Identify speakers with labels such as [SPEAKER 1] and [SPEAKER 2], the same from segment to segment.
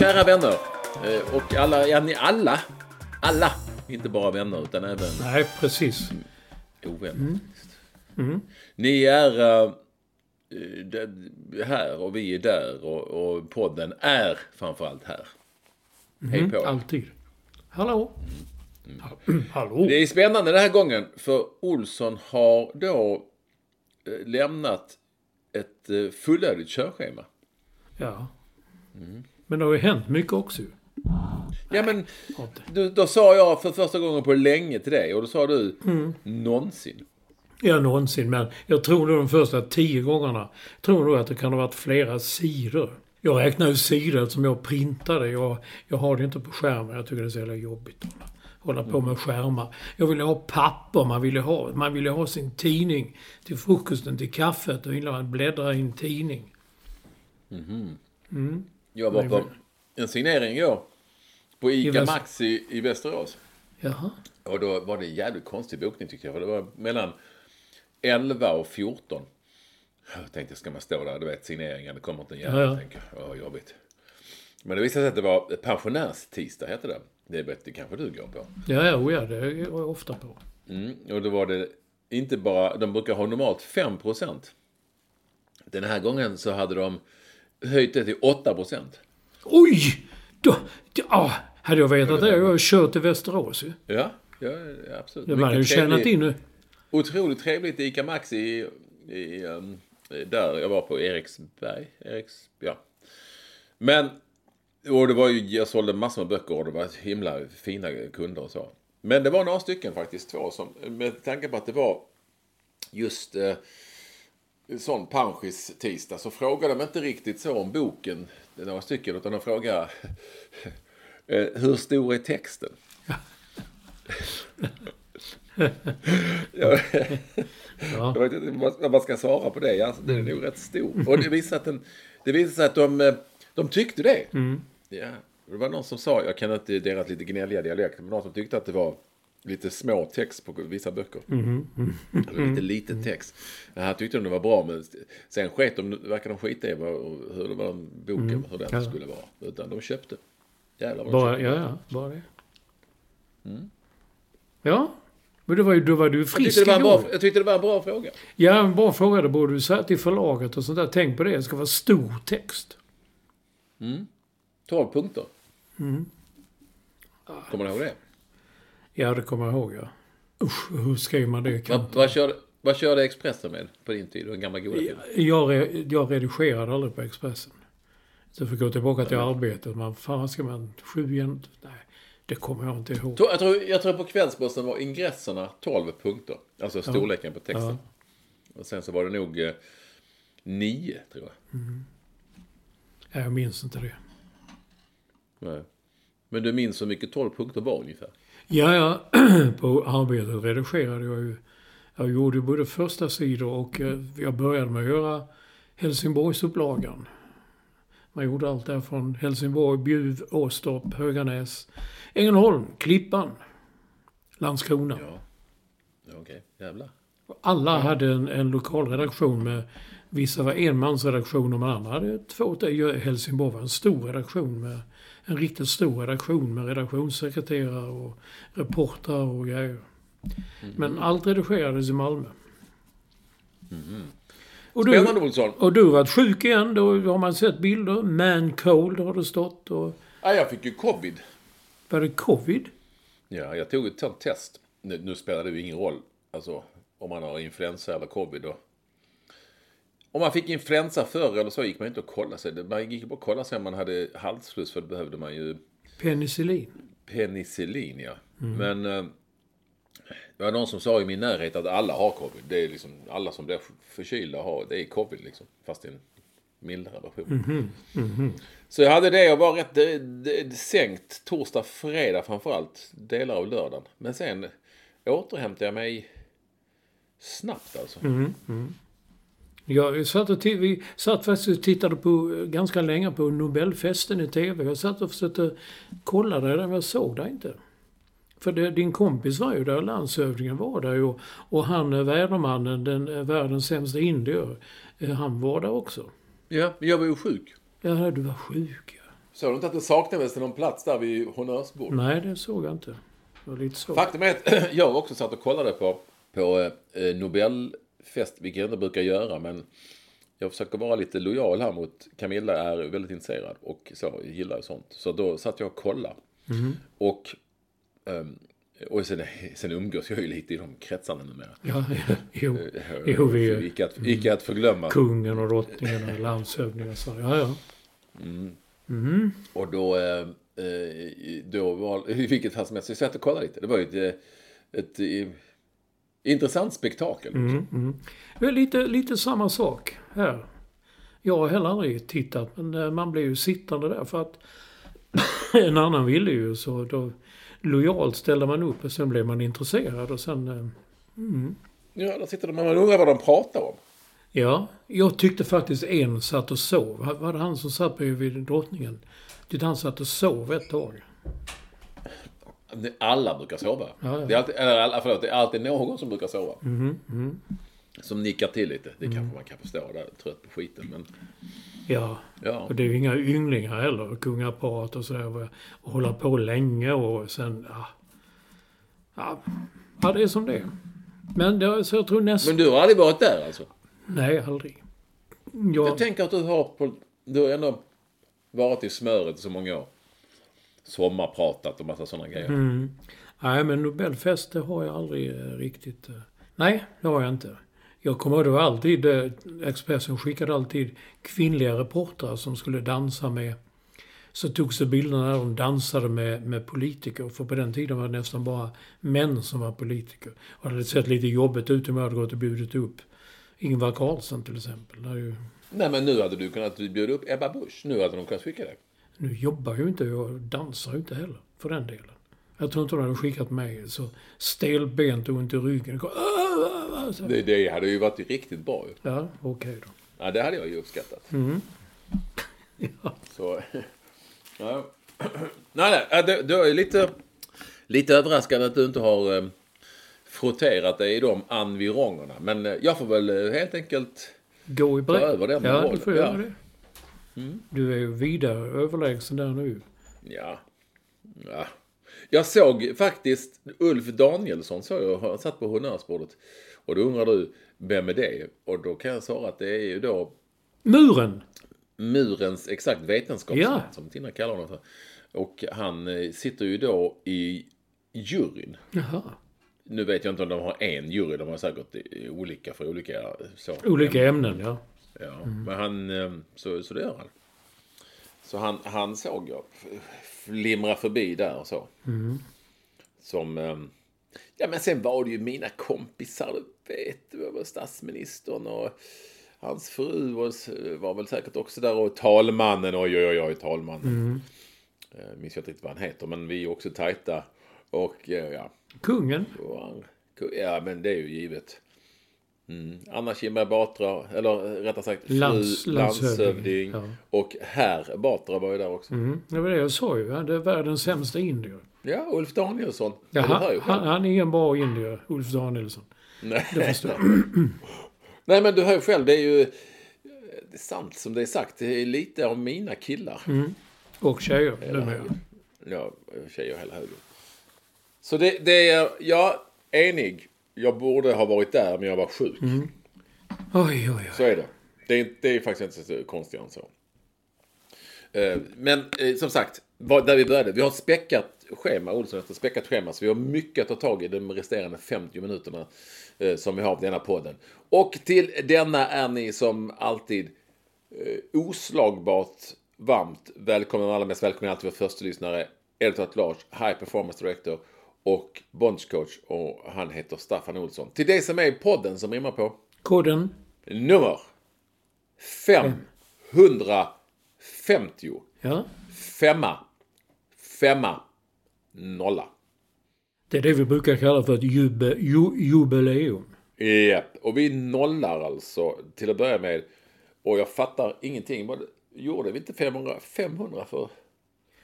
[SPEAKER 1] Kära vänner eh, och alla, ja ni alla, alla, inte bara vänner utan även
[SPEAKER 2] Nej, precis.
[SPEAKER 1] ovänner. faktiskt. Ni är det- här och vi är där och, och podden är framförallt här. Hej på er.
[SPEAKER 2] Alltid. Hallå? Hallå?
[SPEAKER 1] Det är spännande den här gången för Olsson har då eh, lämnat ett fullödigt körschema.
[SPEAKER 2] Ja. Men det har ju hänt mycket också.
[SPEAKER 1] Ja men, du, då sa jag för första gången på länge till dig och då sa du någonsin.
[SPEAKER 2] Ja, någonsin. Men jag tror nog de första tio gångerna, tror nog att det kan ha varit flera sidor. Jag räknar ju sidor som jag printade. Jag, jag har det inte på skärmen. Jag tycker det är så jävla jobbigt att hålla, på med skärmar. Jag ville ha papper. Man ville ha, man ville ha sin tidning till frukosten, till kaffet. Då ville man bläddra i en tidning.
[SPEAKER 1] Jag var på en signering igår. På ICA Maxi i Västerås.
[SPEAKER 2] Jaha.
[SPEAKER 1] Och då var det en jävligt konstig bokning tyckte jag. För det var mellan 11 och 14. Jag tänkte, ska man stå där, du vet signeringen, det kommer inte en jävel,
[SPEAKER 2] Ja, ja.
[SPEAKER 1] tänker jobbigt. Men det visade sig att det var pensionärstisdag, hette det. Det vet det kanske du går på.
[SPEAKER 2] Ja, ja, oh ja, det är jag ofta på.
[SPEAKER 1] Mm, och då var det inte bara, de brukar ha normalt 5% Den här gången så hade de höjt det till 8%
[SPEAKER 2] Oj! Då, då, ah, hade jag vetat det, jag har kört till Västerås ju.
[SPEAKER 1] Ja, ja, absolut.
[SPEAKER 2] Det hade ju tjänat in nu.
[SPEAKER 1] Otroligt trevligt ICA Maxi i, i, um, där jag var på Eriksberg. Eriks, ja. Men, och det var ju, jag sålde massor med böcker och det var himla fina kunder och så. Men det var några stycken faktiskt, två som, med tanke på att det var just eh, sån panschis tisdag så frågade de inte riktigt så om boken, några stycken, utan de frågade eh, hur stor är texten? Ja.
[SPEAKER 2] Ja.
[SPEAKER 1] Jag vet inte vad man ska svara på det. Alltså, den är nog rätt stor. Och det visar att den, det visar sig att de, eh, de tyckte det. Ja. Det var någon som sa, jag kan inte deras lite gnälliga dialekt, men någon som tyckte att det var lite små text på vissa böcker. Det var lite liten text. Det här tyckte de det var bra, men sen sket de, verkar de skita i vad, hur det var boken, hur den
[SPEAKER 2] Ja.
[SPEAKER 1] skulle vara. Utan de köpte. Jävlar vad de
[SPEAKER 2] Bara,
[SPEAKER 1] köpte.
[SPEAKER 2] ja, ja, bara det. Ja, men då var, ju, då var du
[SPEAKER 1] Jag
[SPEAKER 2] frisk
[SPEAKER 1] tyckte, var en bra, jag tyckte det var en bra fråga.
[SPEAKER 2] Ja, en bra fråga. Det borde du säga till förlaget och sånt där. Tänk på det. Det ska vara stor text.
[SPEAKER 1] 12 punkter. Kommer du ihåg det?
[SPEAKER 2] Ja, det kommer jag ihåg, ja. Usch, hur skrev man det?
[SPEAKER 1] Vad, vad, körde, vad körde Expressen med på din tid? Den gamla goda tiden?
[SPEAKER 2] Jag, jag redigerade aldrig på Expressen. Så jag fick gå tillbaka till arbetet. Man, fan ska man... Sju igen? Nej, det kommer jag inte ihåg.
[SPEAKER 1] Jag tror, jag tror på Kvällsposten var ingresserna 12 punkter. Alltså storleken på texten. Och sen så var det nog eh, 9, tror jag.
[SPEAKER 2] Nej, jag minns inte det.
[SPEAKER 1] Nej. Men du minns hur mycket 12 punkter var ungefär?
[SPEAKER 2] Ja, ja. på arbetet redigerade jag ju. Jag gjorde både första sidor och eh, jag började med att göra Helsingborgsupplagan. Man gjorde allt där från Helsingborg, Bjuv, Åstorp, Höganäs, Ängelholm, Klippan, Landskrona.
[SPEAKER 1] Ja. ja Okej, jävlar.
[SPEAKER 2] Alla hade en, en lokal redaktion med Vissa var enmansredaktioner men andra hade två. Helsingborg var en stor redaktion med en riktigt stor redaktion med redaktionssekreterare och reportrar och grejer. Mm. Men allt redigerades i Malmö.
[SPEAKER 1] Mm.
[SPEAKER 2] Och
[SPEAKER 1] du, Spännande Olsson.
[SPEAKER 2] Och du har varit sjuk igen. Då har man sett bilder. Man cold har det stått. Och...
[SPEAKER 1] Ja, jag fick ju covid.
[SPEAKER 2] Var det covid?
[SPEAKER 1] Ja, jag tog ett test. Nu, nu spelar det ju ingen roll. Alltså om man har influensa eller covid. Då. Om man fick influensa förr eller så gick man inte och kollade sig. Man gick bara och kollade sig om man hade halsfluss för då behövde man ju...
[SPEAKER 2] Penicillin?
[SPEAKER 1] Penicillin, ja. Mm. Men... Eh, det var någon som sa i min närhet att alla har covid. Det är liksom alla som blir förkylda har, det är covid liksom. Fast i en mildare version. Mm -hmm. Mm -hmm. Så jag hade det, jag var rätt det, det, sänkt torsdag, fredag framförallt. Delar av lördagen. Men sen återhämtade jag mig snabbt alltså.
[SPEAKER 2] Mm -hmm. Jag satt och vi satt faktiskt och tittade på, ganska länge på Nobelfesten i TV. Jag satt och försökte kolla det, men jag såg det inte. För det, din kompis var ju där, landshövdingen var där och, och han vädermannen, den världens sämsta indier, eh, han var där också.
[SPEAKER 1] Ja, men jag var ju sjuk.
[SPEAKER 2] Ja, du var sjuk ja.
[SPEAKER 1] Såg du inte att det saknades någon plats där vid honnörsbordet?
[SPEAKER 2] Nej, det såg jag inte. Det var lite svårt.
[SPEAKER 1] Faktum är att jag också satt och kollade på, på eh, Nobel fest, vilket jag inte brukar göra, men jag försöker vara lite lojal här mot Camilla är väldigt intresserad och så, gillar sånt. Så då satt jag och kollade. Mm. Och, um, och sen, sen umgås jag ju lite i de kretsarna numera.
[SPEAKER 2] Ja, ja jo, jo vi är...
[SPEAKER 1] Icke att, icke att förglömma.
[SPEAKER 2] Kungen och drottningen och landshövdingen så, ja ja.
[SPEAKER 1] Mm. Mm. Och då, eh, då var, i vilket fall som helst, så jag satt och kollade lite. Det var ju ett, ett Intressant spektakel.
[SPEAKER 2] Mm, mm. Det är lite, lite samma sak här. Jag har heller aldrig tittat, men eh, man blir ju sittande där för att en annan ville ju så då lojalt ställde man upp och sen blev man intresserad och sen... Eh,
[SPEAKER 1] mm. Ja, där sitter de man undrar vad de pratar om.
[SPEAKER 2] Ja, jag tyckte faktiskt en satt och sov. Var det han som satt bredvid drottningen? Tyckte han satt och sov ett tag.
[SPEAKER 1] Alla brukar sova. Ja, ja. Det, är alltid, eller, förlåt, det är alltid någon som brukar sova. Mm, mm. Som nickar till lite. Det mm. kanske man kan förstå. Där, trött på skiten. Men...
[SPEAKER 2] Ja. ja, och det är ju inga ynglingar heller. Kungaparet och sådär. Och hålla på länge och sen... Ja, ja, ja det är som det är. Men det, så jag tror nästan...
[SPEAKER 1] Men du har aldrig varit där alltså?
[SPEAKER 2] Nej, aldrig.
[SPEAKER 1] Jag, jag tänker att du har på... Du har ändå varit i smöret så många år sommarpratat och massa sådana grejer.
[SPEAKER 2] Mm. Nej, men Nobelfest det har jag aldrig eh, riktigt... Eh, nej, det har jag inte. Jag kommer ihåg, det var alltid... Eh, Expressen skickade alltid kvinnliga reportrar som skulle dansa med... Så togs det bilder när de dansade med, med politiker. För på den tiden var det nästan bara män som var politiker. Och det hade sett lite jobbigt ut om jag hade gått och bjudit upp Ingvar Carlsson till exempel. Ju...
[SPEAKER 1] Nej, men nu hade du kunnat bjuda upp Ebba Busch. Nu hade de kunnat skicka det.
[SPEAKER 2] Nu jobbar ju inte jag dansar ju inte heller för den delen. Jag tror inte de hade skickat mig så stelbent och ont i ryggen.
[SPEAKER 1] Det, det hade ju varit riktigt bra
[SPEAKER 2] ju. Ja, okej okay då.
[SPEAKER 1] Ja, det hade jag ju uppskattat. Mm. ja. Så, ja. Nej, nej, det, det är lite, lite överraskande att du inte har eh, frotterat dig i de environgerna. Men eh, jag får väl eh, helt enkelt
[SPEAKER 2] Gå i
[SPEAKER 1] över den
[SPEAKER 2] Ja, du får göra det. Mm. Du är ju vidare överlägsen där nu.
[SPEAKER 1] Ja. ja. Jag såg faktiskt Ulf Danielsson, så jag, han satt på honnörsbordet. Och då undrar du, vem är det? Och då kan jag svara att det är ju då...
[SPEAKER 2] Muren!
[SPEAKER 1] Murens exakt vetenskapsman, ja. som Tina kallar honom för. Och han eh, sitter ju då i juryn.
[SPEAKER 2] Jaha.
[SPEAKER 1] Nu vet jag inte om de har en jury, de har säkert olika för olika... Så,
[SPEAKER 2] olika ämnen, ja.
[SPEAKER 1] Ja, mm. men han, eh, så, så det gör han. Så han, han såg jag flimra förbi där och så. Mm. Som, eh, ja men sen var det ju mina kompisar, du vet, det var statsministern och hans fru var, väl säkert också där och talmannen, oj oj oj, oj talmannen. Mm. Jag minns jag inte riktigt vad han heter, men vi är också tajta. Och eh, ja.
[SPEAKER 2] Kungen?
[SPEAKER 1] Ja, men det är ju givet. Mm. Anna Kinberg Batra, eller rättare sagt fru
[SPEAKER 2] Lands,
[SPEAKER 1] landshövding. Ja. Och herr Batra var ju där också.
[SPEAKER 2] Mm. Det var det jag sa ju. Det är världens sämsta indier.
[SPEAKER 1] Ja, Ulf Danielsson.
[SPEAKER 2] Ja, han, han, han är ingen bra indier, Ulf Danielsson.
[SPEAKER 1] Nej.
[SPEAKER 2] Det förstår.
[SPEAKER 1] Nej, men du hör ju själv. Det är ju... Det är sant som det är sagt. Det är lite av mina killar.
[SPEAKER 2] Och tjejer numera.
[SPEAKER 1] Ja, tjejer hela högen. Så det, det är... Jag enig. Jag borde ha varit där, men jag var sjuk.
[SPEAKER 2] Oj, oj, oj.
[SPEAKER 1] Så är det. Det är, det är faktiskt inte så konstigt än så. Eh, Men eh, som sagt, där vi började. Vi har späckat schema, Olsson ett späckat schema. Så vi har mycket att ta tag i de resterande 50 minuterna eh, som vi har av denna podden. Och till denna är ni som alltid oslagbart varmt välkomna. Allra mest välkomna alltid vår första lyssnare. Edward Lars, High Performance Director och Bondscoach. Och han heter Staffan Olsson. Till dig som är i podden som rimmar på
[SPEAKER 2] Koden?
[SPEAKER 1] nummer 550.
[SPEAKER 2] Ja.
[SPEAKER 1] Femma. Femma. Nolla.
[SPEAKER 2] Det är det vi brukar kalla för ett jube, ju, jubileum.
[SPEAKER 1] Japp. Och vi nollar alltså till att börja med. Och jag fattar ingenting. Gjorde vi inte 500, 500 för?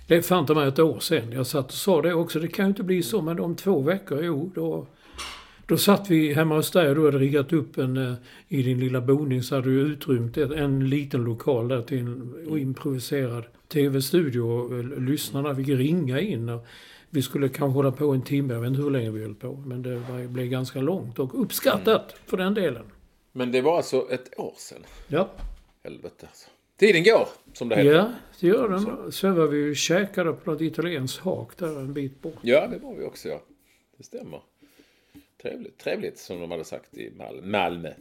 [SPEAKER 2] Det är fan ta mig ett år sedan. Jag satt och sa det också. Det kan ju inte bli så, men om två veckor, jo, då... Då satt vi hemma hos dig och du hade riggat upp en... eh, I din lilla boning så hade du utrymt en liten lokal där till en improviserad tv-studio. Eh, lyssnarna fick ringa in. Och vi skulle kanske hålla på en timme. Jag vet inte hur länge vi höll på. Men det blev ganska långt och uppskattat för den delen.
[SPEAKER 1] Men det var alltså ett år sedan.
[SPEAKER 2] Ja.
[SPEAKER 1] Helvete alltså. Tiden går, som det heter.
[SPEAKER 2] Ja, det gör den. Sen var vi ju käkade på något italienskt hak där en bit bort.
[SPEAKER 1] Ja, det var vi också, ja. Det stämmer. Trevligt, trevligt som de hade sagt i Mal- Malmö.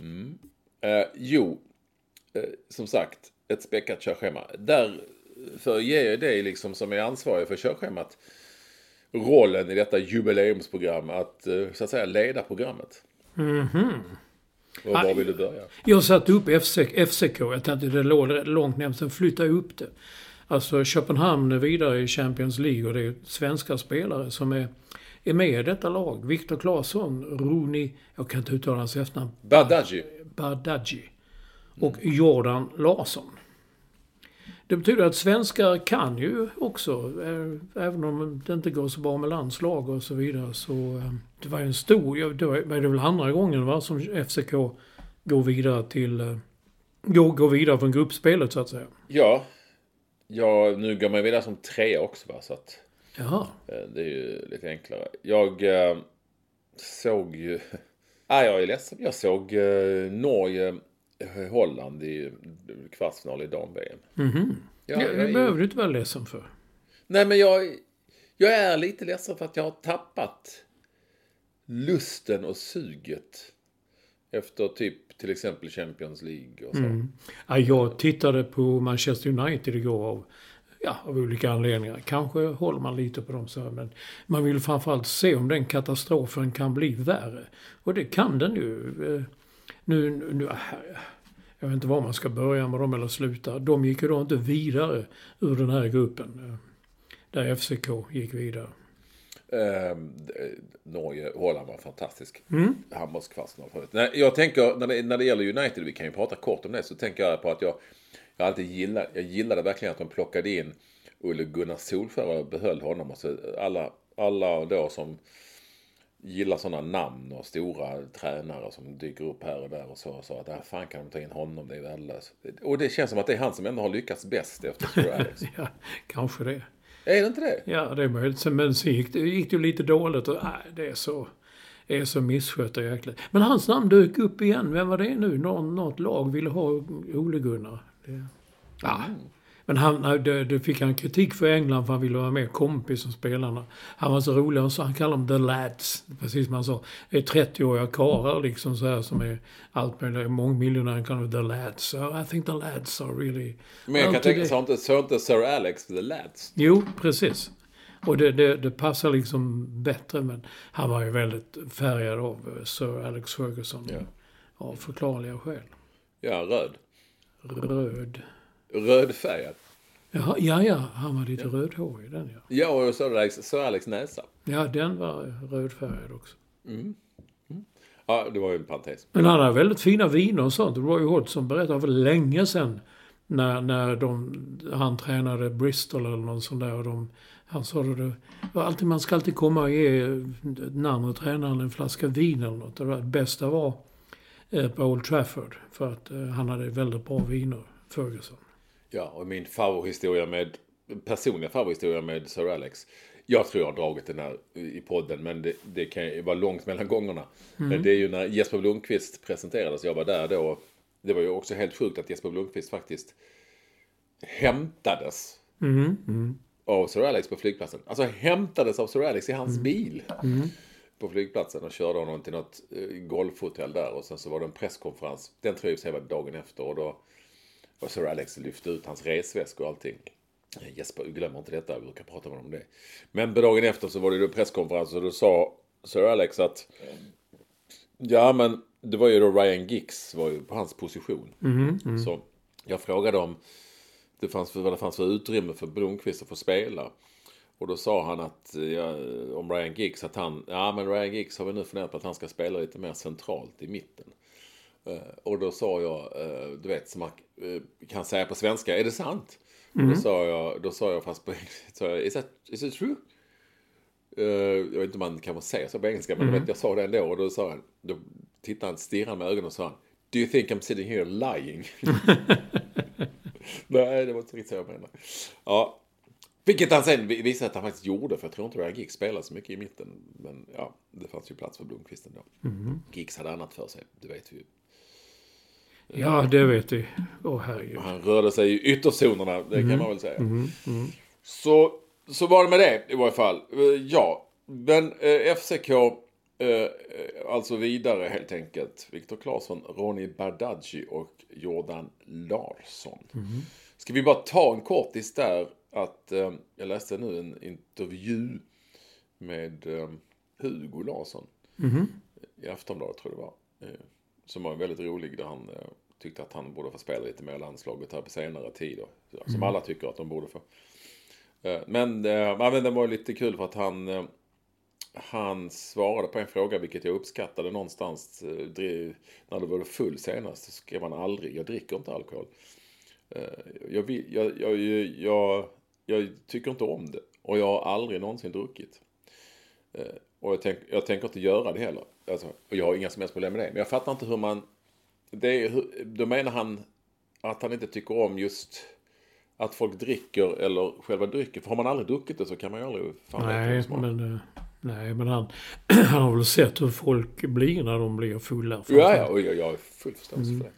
[SPEAKER 1] Mm. Eh, jo, eh, som sagt, ett späckat körschema. Därför ger jag dig liksom som är ansvarig för körschemat rollen i detta jubileumsprogram att eh, så att säga leda programmet. Och var vill du börja?
[SPEAKER 2] Jag satte upp FC, FCK. Jag tänkte det låg långt ner. Sen flyttade jag upp det. Alltså Köpenhamn är vidare i Champions League och det är svenska spelare som är, är med i detta lag. Viktor Claesson, Rooney, jag kan inte uttala hans efternamn,
[SPEAKER 1] Badaji.
[SPEAKER 2] Badaji och Jordan Larsson. Det betyder att svenskar kan ju också, eh, även om det inte går så bra med landslag och så vidare, så eh, det var ju en stor, det var det väl andra gången va, som FCK går vidare till, eh, går, går vidare från gruppspelet så att säga.
[SPEAKER 1] Ja. ja, nu går man vidare som trea också va, så att
[SPEAKER 2] Jaha.
[SPEAKER 1] Det är ju lite enklare. Jag såg ju... Ah, jag är ledsen. Jag såg Norge, Holland i kvartsfinal i dam-VM.
[SPEAKER 2] Mhm.
[SPEAKER 1] Ja,
[SPEAKER 2] Ja, det
[SPEAKER 1] är
[SPEAKER 2] behöver du inte vara ledsen för.
[SPEAKER 1] Nej, men jag, jag är lite ledsen för att jag har tappat lusten och suget. Efter typ till exempel Champions League och så.
[SPEAKER 2] Ja, jag tittade på Manchester United igår av, ja, av olika anledningar. Kanske håller man lite på dem så men man vill framförallt se om den katastrofen kan bli värre. Och det kan den ju. Nu, nu, jag vet inte var man ska börja med dem eller sluta. De gick ju då inte vidare ur den här gruppen. Där FCK gick vidare.
[SPEAKER 1] Eh, Norge, Holland var fantastisk. Handbollskvartsfinal förut. Nej, jag tänker, när det, när det gäller United, vi kan ju prata kort om det, så tänker jag på att jag, jag alltid gillar, jag gillade verkligen att de plockade in Olle Gunnar Solskjaer och behöll honom. Och så alla, alla då som gillar sådana namn och stora tränare som dyker upp här och där och så. Så att, ah, fan kan de ta in honom, det är värdelöst. Och det känns som att det är han som ändå har lyckats bäst efter Sir Alex.
[SPEAKER 2] Ja, kanske det.
[SPEAKER 1] är det inte det?
[SPEAKER 2] Ja, det är möjligt. Men sen gick det, gick det ju lite dåligt och nej, det är så, är så misskött och jäkligt. Men hans namn dök upp igen. Vem var det nu? Någon, något lag ville ha Ole Gunnar. Det, ja. Men han, det fick han kritik för England för han ville vara mer kompis som spelarna. Han var så rolig, sa, han kallade dem the lads. Precis som han sa. Det är 30-åriga karlar liksom så här som är allt möjligt. Mångmiljonärer kallar dem the lads. So I think the lads are really...
[SPEAKER 1] Men jag kan tänka, så inte, så inte Sir Alex the Lads?
[SPEAKER 2] Jo, precis. Och det, det, det passar liksom bättre. Men han var ju väldigt färgad av eh, Sir Alex Ferguson.
[SPEAKER 1] Ja.
[SPEAKER 2] Av förklarliga skäl.
[SPEAKER 1] Ja, röd.
[SPEAKER 2] Röd.
[SPEAKER 1] Rödfärgad.
[SPEAKER 2] Jaha, ja, ja, han var lite rödhårig den ja.
[SPEAKER 1] Ja, och Sir Alex, Sir Alex näsa.
[SPEAKER 2] Ja, den var rödfärgad också.
[SPEAKER 1] Ja, det var ju en parentes.
[SPEAKER 2] Men han hade väldigt fina viner och sånt. Roy Hodgson berättade för länge sedan när, när de, han tränade Bristol eller någon sån där och de Han sa det alltid, man ska alltid komma och ge den andra tränaren en flaska vin eller något. Det bästa var eh, på Old Trafford. För att eh, han hade väldigt bra viner, Ferguson.
[SPEAKER 1] Ja, och min favorithistoria med, personliga favorithistoria med Sir Alex. Jag tror jag har dragit den här i podden, men det, det kan ju vara långt mellan gångerna. Mm. Men det är ju när Jesper Blomqvist presenterades, jag var där då. Det var ju också helt sjukt att Jesper Blomqvist faktiskt hämtades. Mm. Mm. Av Sir Alex på flygplatsen. Alltså hämtades av Sir Alex i hans mm. bil. Mm. På flygplatsen och körde honom till något eh, golfhotell där. Och sen så var det en presskonferens. Den tror jag var dagen efter. Och då var Sir Alex lyfte ut hans resväska och allting. Jesper, glömmer inte detta, jag brukar prata med honom om det. Men dagen efter så var det då presskonferens och då sa Sir Alex att Ja men det var ju då Ryan Giggs var ju på hans position. Mm, mm. Så jag frågade om det fanns, vad det fanns för utrymme för Blomqvist att få spela. Och då sa han att, ja, om Ryan Giggs, att han, ja men Ryan Giggs har vi nu funderat på att han ska spela lite mer centralt i mitten. Uh, och då sa jag, uh, du vet som man uh, kan säga på svenska, är det sant? Mm. Då, sa jag, då sa jag fast på engelska, is, that, is it true? jag vet inte om man kan säga så på engelska, men mm. vet, jag sa det ändå. Och då sa han, då tittade han, stirrade med ögonen och sa han, Do you think I'm sitting here lying? Nej, det var inte riktigt så jag menade. Ja. Vilket han sen visade att han faktiskt gjorde, för jag tror inte Ryan Giggs spelade så mycket i mitten. Men ja, det fanns ju plats för Blomqvist ändå. Mm. Giggs hade annat för sig, det vet vi ju.
[SPEAKER 2] Ja, det vet vi. Åh, oh, herregud.
[SPEAKER 1] Han rörde sig i ytterzonerna, det mm. kan man väl säga. Mm. Mm. Så, så var det med det i varje fall. Eh, ja, men eh, FCK Eh, alltså vidare helt enkelt. Viktor Claesson, Ronny Bardghji och Jordan Larsson. Mm. Ska vi bara ta en kortis där att eh, jag läste nu en intervju med eh, Hugo Larsson. Mm. I Aftonbladet tror jag det var. Eh, som var väldigt rolig där han eh, tyckte att han borde få spela lite mer landslaget här på senare tid. Och, mm. Som alla tycker att de borde få. Eh, men, men det var lite kul för att han han svarade på en fråga, vilket jag uppskattade någonstans. Eh, när det var full senast så skrev han aldrig, jag dricker inte alkohol. Eh, jag, jag, jag, jag, jag tycker inte om det. Och jag har aldrig någonsin druckit. Eh, och jag, tänk, jag tänker inte göra det heller. Alltså, och jag har inga som helst problem med det. Men jag fattar inte hur man... Det är, då menar han att han inte tycker om just att folk dricker eller själva drycken. För har man aldrig druckit det så kan man ju aldrig...
[SPEAKER 2] Fan Nej, men... Nej, men han, han har väl sett hur folk blir när de blir fulla.
[SPEAKER 1] Ja, ja, och jag, jag har full förståelse mm. för det.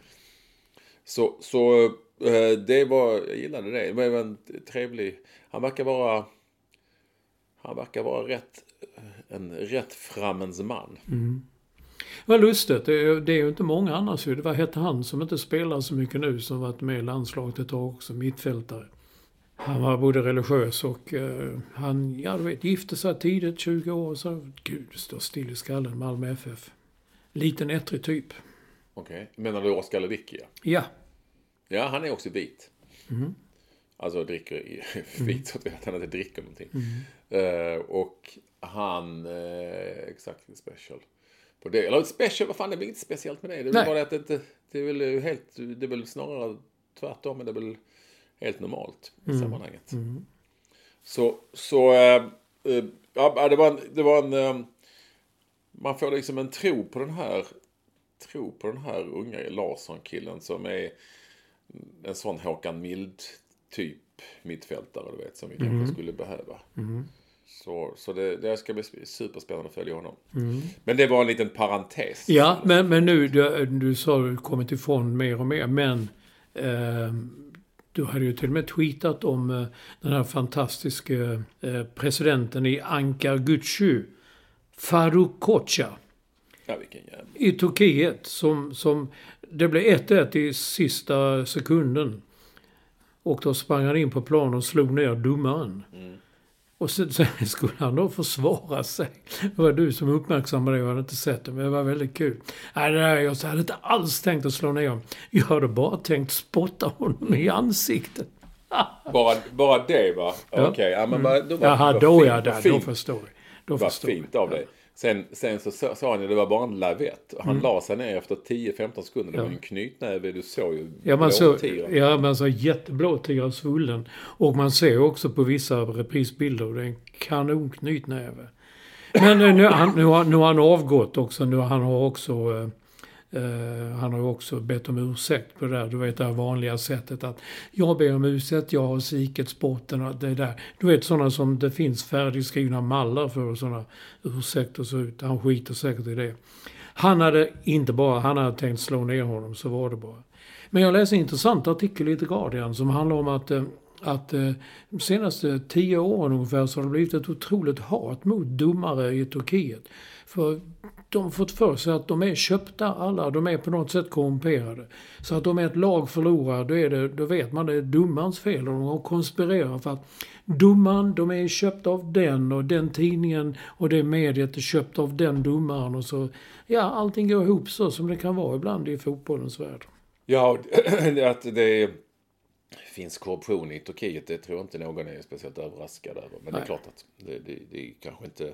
[SPEAKER 1] Så, så eh, det var, jag gillade det. Det var en trevlig, han verkar vara, han verkar vara rätt, en rätt frammens man.
[SPEAKER 2] Mm. Vad lustigt, det är, det är ju inte många annars ju. Vad hette han som inte spelar så mycket nu som varit med i landslaget ett tag också, mittfältare? Han var både religiös och uh, han, ja du vet, gifte sig tidigt, 20 år. Så, gud, står still i skallen, Malmö FF. Liten ettrig typ.
[SPEAKER 1] Okej, okay. menar du Oskar Lewicki?
[SPEAKER 2] Ja.
[SPEAKER 1] Ja, han är också vit. Mm. Alltså dricker vit, så att han inte dricker någonting. Mm. Uh, och han, uh, exakt, special. På det. Eller special, vad fan, det är väl inget speciellt med det. Det är väl bara att det, det är väl helt, det är väl snarare tvärtom, men det är väl helt normalt i mm. sammanhanget. Mm. Så, så äh, äh, ja, det var en, det var en äh, man får liksom en tro på den här, tro på den här unga Larsson-killen som är en sån Håkan Mild typ mittfältare, du vet, som vi mm. kanske skulle behöva. Mm. Så, så det, det ska bli superspännande att följa honom. Mm. Men det var en liten parentes.
[SPEAKER 2] Ja, men, men nu, du, du sa du kommit ifrån mer och mer, men eh, du hade ju till och med tweetat om eh, den här fantastiska eh, presidenten i Ankara Gücü. Faruk Koca.
[SPEAKER 1] Ja, vilken jävla.
[SPEAKER 2] I Turkiet som, som det blev 1-1 i sista sekunden. Och då sprang han in på planen och slog ner domaren. Mm. Och sen, sen, skulle han då försvara sig. Det var du som uppmärksammade det, jag hade inte sett det, men det var väldigt kul. Nej, där, jag hade inte alls tänkt att slå ner honom. Jag hade bara tänkt spotta honom i ansiktet.
[SPEAKER 1] bara, bara det va? Okej, okay. ja men bara,
[SPEAKER 2] då var, då ja, då, då förstår jag. då
[SPEAKER 1] Vad
[SPEAKER 2] förstår
[SPEAKER 1] fint
[SPEAKER 2] jag.
[SPEAKER 1] av dig. Sen, sen så sa han ju det var bara en lavett. Han la sig ner efter 10-15 sekunder. Det var ju en knytnäve. Du såg ju
[SPEAKER 2] Ja, man så,
[SPEAKER 1] blåtiren.
[SPEAKER 2] ja, man så jätteblå tiger svullen. Och man ser också på vissa reprisbilder, det är en kanonknytnäve. Men eh, nu, han, nu, har, nu har han avgått också. Nu, han har också Eh, han har ju också bett om ursäkt på det där, du vet det här vanliga sättet att jag ber om ursäkt, jag har svikit sporten och det där. Du vet sådana som det finns färdigskrivna mallar för och sådana ursäkter så ut. Han skiter säkert i det. Han hade inte bara, han hade tänkt slå ner honom, så var det bara. Men jag läste en intressant artikel i The Guardian som handlar om att, eh, att eh, de senaste tio åren ungefär så har det blivit ett otroligt hat mot domare i Turkiet. För de har fått för sig att de är köpta alla, de är på något sätt korrumperade. Så att om ett lag förlorar, då, är det, då vet man det är domarens fel och de har konspirerat för att domaren, de är köpta av den och den tidningen och det mediet är köpt av den domaren och så, ja allting går ihop så som det kan vara ibland i fotbollens värld.
[SPEAKER 1] Ja, att det finns korruption i Turkiet, det tror jag inte någon är speciellt överraskad över. Men det är
[SPEAKER 2] Nej.
[SPEAKER 1] klart att det, det, det är kanske inte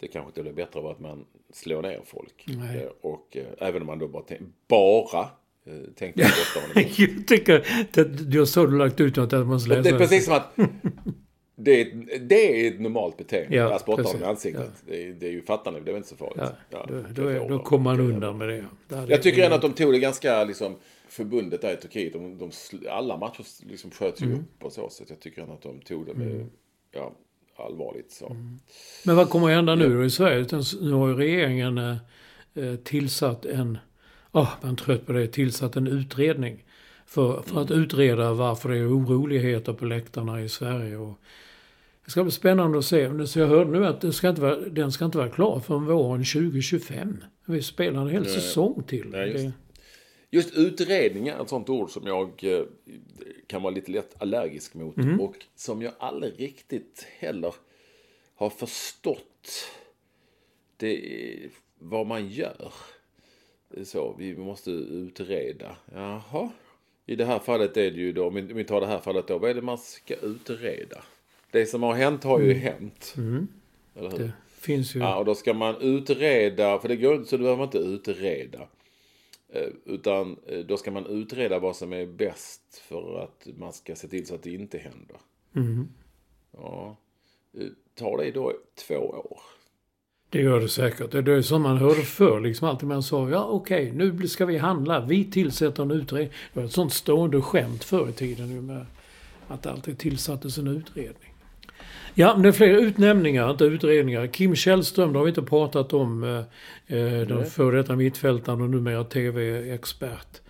[SPEAKER 1] det kanske inte blir bättre av att man slår ner folk.
[SPEAKER 2] Nej.
[SPEAKER 1] Eh, Och eh, även om man då bara, tänk, bara eh, tänkte honom.
[SPEAKER 2] Jag tycker, såg du lagt ut något att man läsa.
[SPEAKER 1] Det är precis som att det är, det är ett normalt beteende.
[SPEAKER 2] Ja,
[SPEAKER 1] Ja, att spotta i ansiktet. Det, är, det är ju fattande, det är inte så farligt.
[SPEAKER 2] Ja,
[SPEAKER 1] Ja,
[SPEAKER 2] då, då, är, kommer man undan med det. det
[SPEAKER 1] Jag tycker ändå att de tog det ganska liksom, förbundet där i Turkiet. De, de, alla matcher liksom sköts ju
[SPEAKER 2] Mm.
[SPEAKER 1] upp och så. Så att jag tycker ändå att de tog det med, ja, allvarligt så.
[SPEAKER 2] Mm. Men vad kommer att hända nu då i Sverige? Nu har ju regeringen eh, eh, tillsatt en, ah, man är trött på det, tillsatt en utredning. För, för att utreda varför det är oroligheter på läktarna i Sverige. Och det ska bli spännande att se. Så jag hörde nu att det ska inte vara, den ska inte vara klar förrän våren 2025. Vi spelar en hel säsong till.
[SPEAKER 1] Nej, just
[SPEAKER 2] Det-
[SPEAKER 1] Just utredningar är ett sånt ord som jag eh, kan vara lite lätt allergisk mot.
[SPEAKER 2] Mhm.
[SPEAKER 1] Och som jag aldrig riktigt heller har förstått det vad man gör. Det Så, vi måste utreda. Jaha. I det här fallet är det ju då, om vi- tar det här fallet då, vad är det man ska utreda? Det som har hänt har ju hänt. Eller hur?
[SPEAKER 2] det finns ju...
[SPEAKER 1] Ja, och då ska man utreda, för det går inte så då behöver man inte utreda. Eh, Utan eh, då ska man utreda vad som är bäst för att man ska se till så att det inte händer. Ja. Eh, Tar det då två år?
[SPEAKER 2] Det gör det säkert. Det är som man hörde förr. Liksom alltid man sa ja okej nu ska vi handla. Vi tillsätter en utredning. Det var ett sånt stående skämt förr i tiden med att det alltid tillsattes en utredning. Ja, men det är fler utnämningar, inte utredningar. Kim Källström, det har vi inte pratat om. Eh, eh, den före detta mittfältaren och numera TV-expert.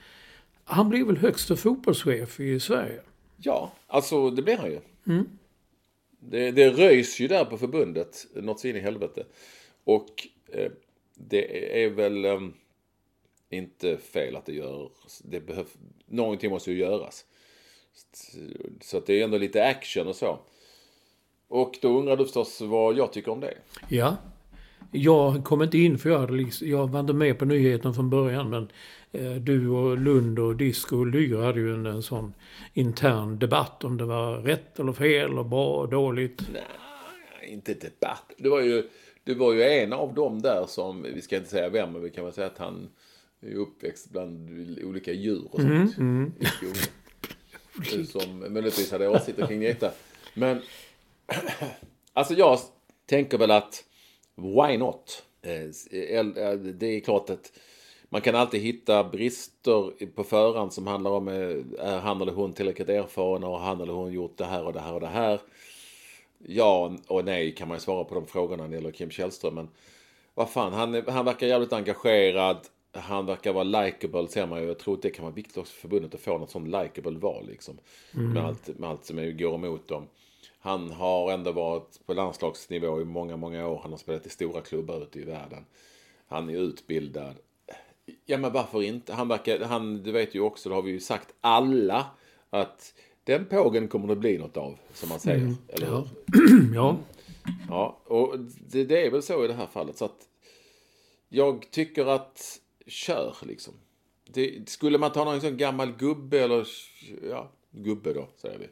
[SPEAKER 2] Han blir väl högsta fotbollschef i Sverige?
[SPEAKER 1] Ja, alltså det blir han ju. Det, det röjs ju där på förbundet, något så in i helvete. Och eh, det är väl eh, inte fel att det görs. Det behöv, någonting måste ju göras. Så att det är ändå lite action och så. Och då undrar du förstås vad jag tycker om det.
[SPEAKER 2] Ja. Jag kom inte in för jag, hade liksom, jag var inte med på nyheten från början. Men eh, du och Lund och Disco och Lyr hade ju en, en sån intern debatt om det var rätt eller fel och bra och dåligt.
[SPEAKER 1] Nej, inte debatt. Det var ju, det var ju en av dem där som, vi ska inte säga vem, men vi kan väl säga att han är uppväxt bland olika djur och sånt. i skogen. Som möjligtvis hade åsikter kring detta. Men alltså jag tänker väl att why not? Eh, eh, Det är klart att man kan alltid hitta brister på förhand som handlar om eh, är han eller hon tillräckligt erfaren och har han eller hon gjort det här och det här och det här. Ja och nej kan man ju svara på de frågorna när det gäller Kim Källström. Men vad fan, han, han verkar jävligt engagerad. Han verkar vara likeable ser man ju. Jag tror att det kan vara viktigt också för förbundet att få något sånt likeable val liksom. Med, allt, med allt som går emot dem. Han har ändå varit på landslagsnivå i många, många år. Han har spelat i stora klubbar ute i världen. Han är utbildad. Ja men varför inte? Han verkar, han, du vet ju också, det har vi ju sagt alla, att den pågen kommer det bli något av, som man säger. Eller hur?
[SPEAKER 2] Ja.
[SPEAKER 1] Ja, och det, det är väl så i det här fallet. Så att jag tycker att kör liksom. Det, skulle man ta någon sån gammal gubbe eller ja, gubbe då säger vi.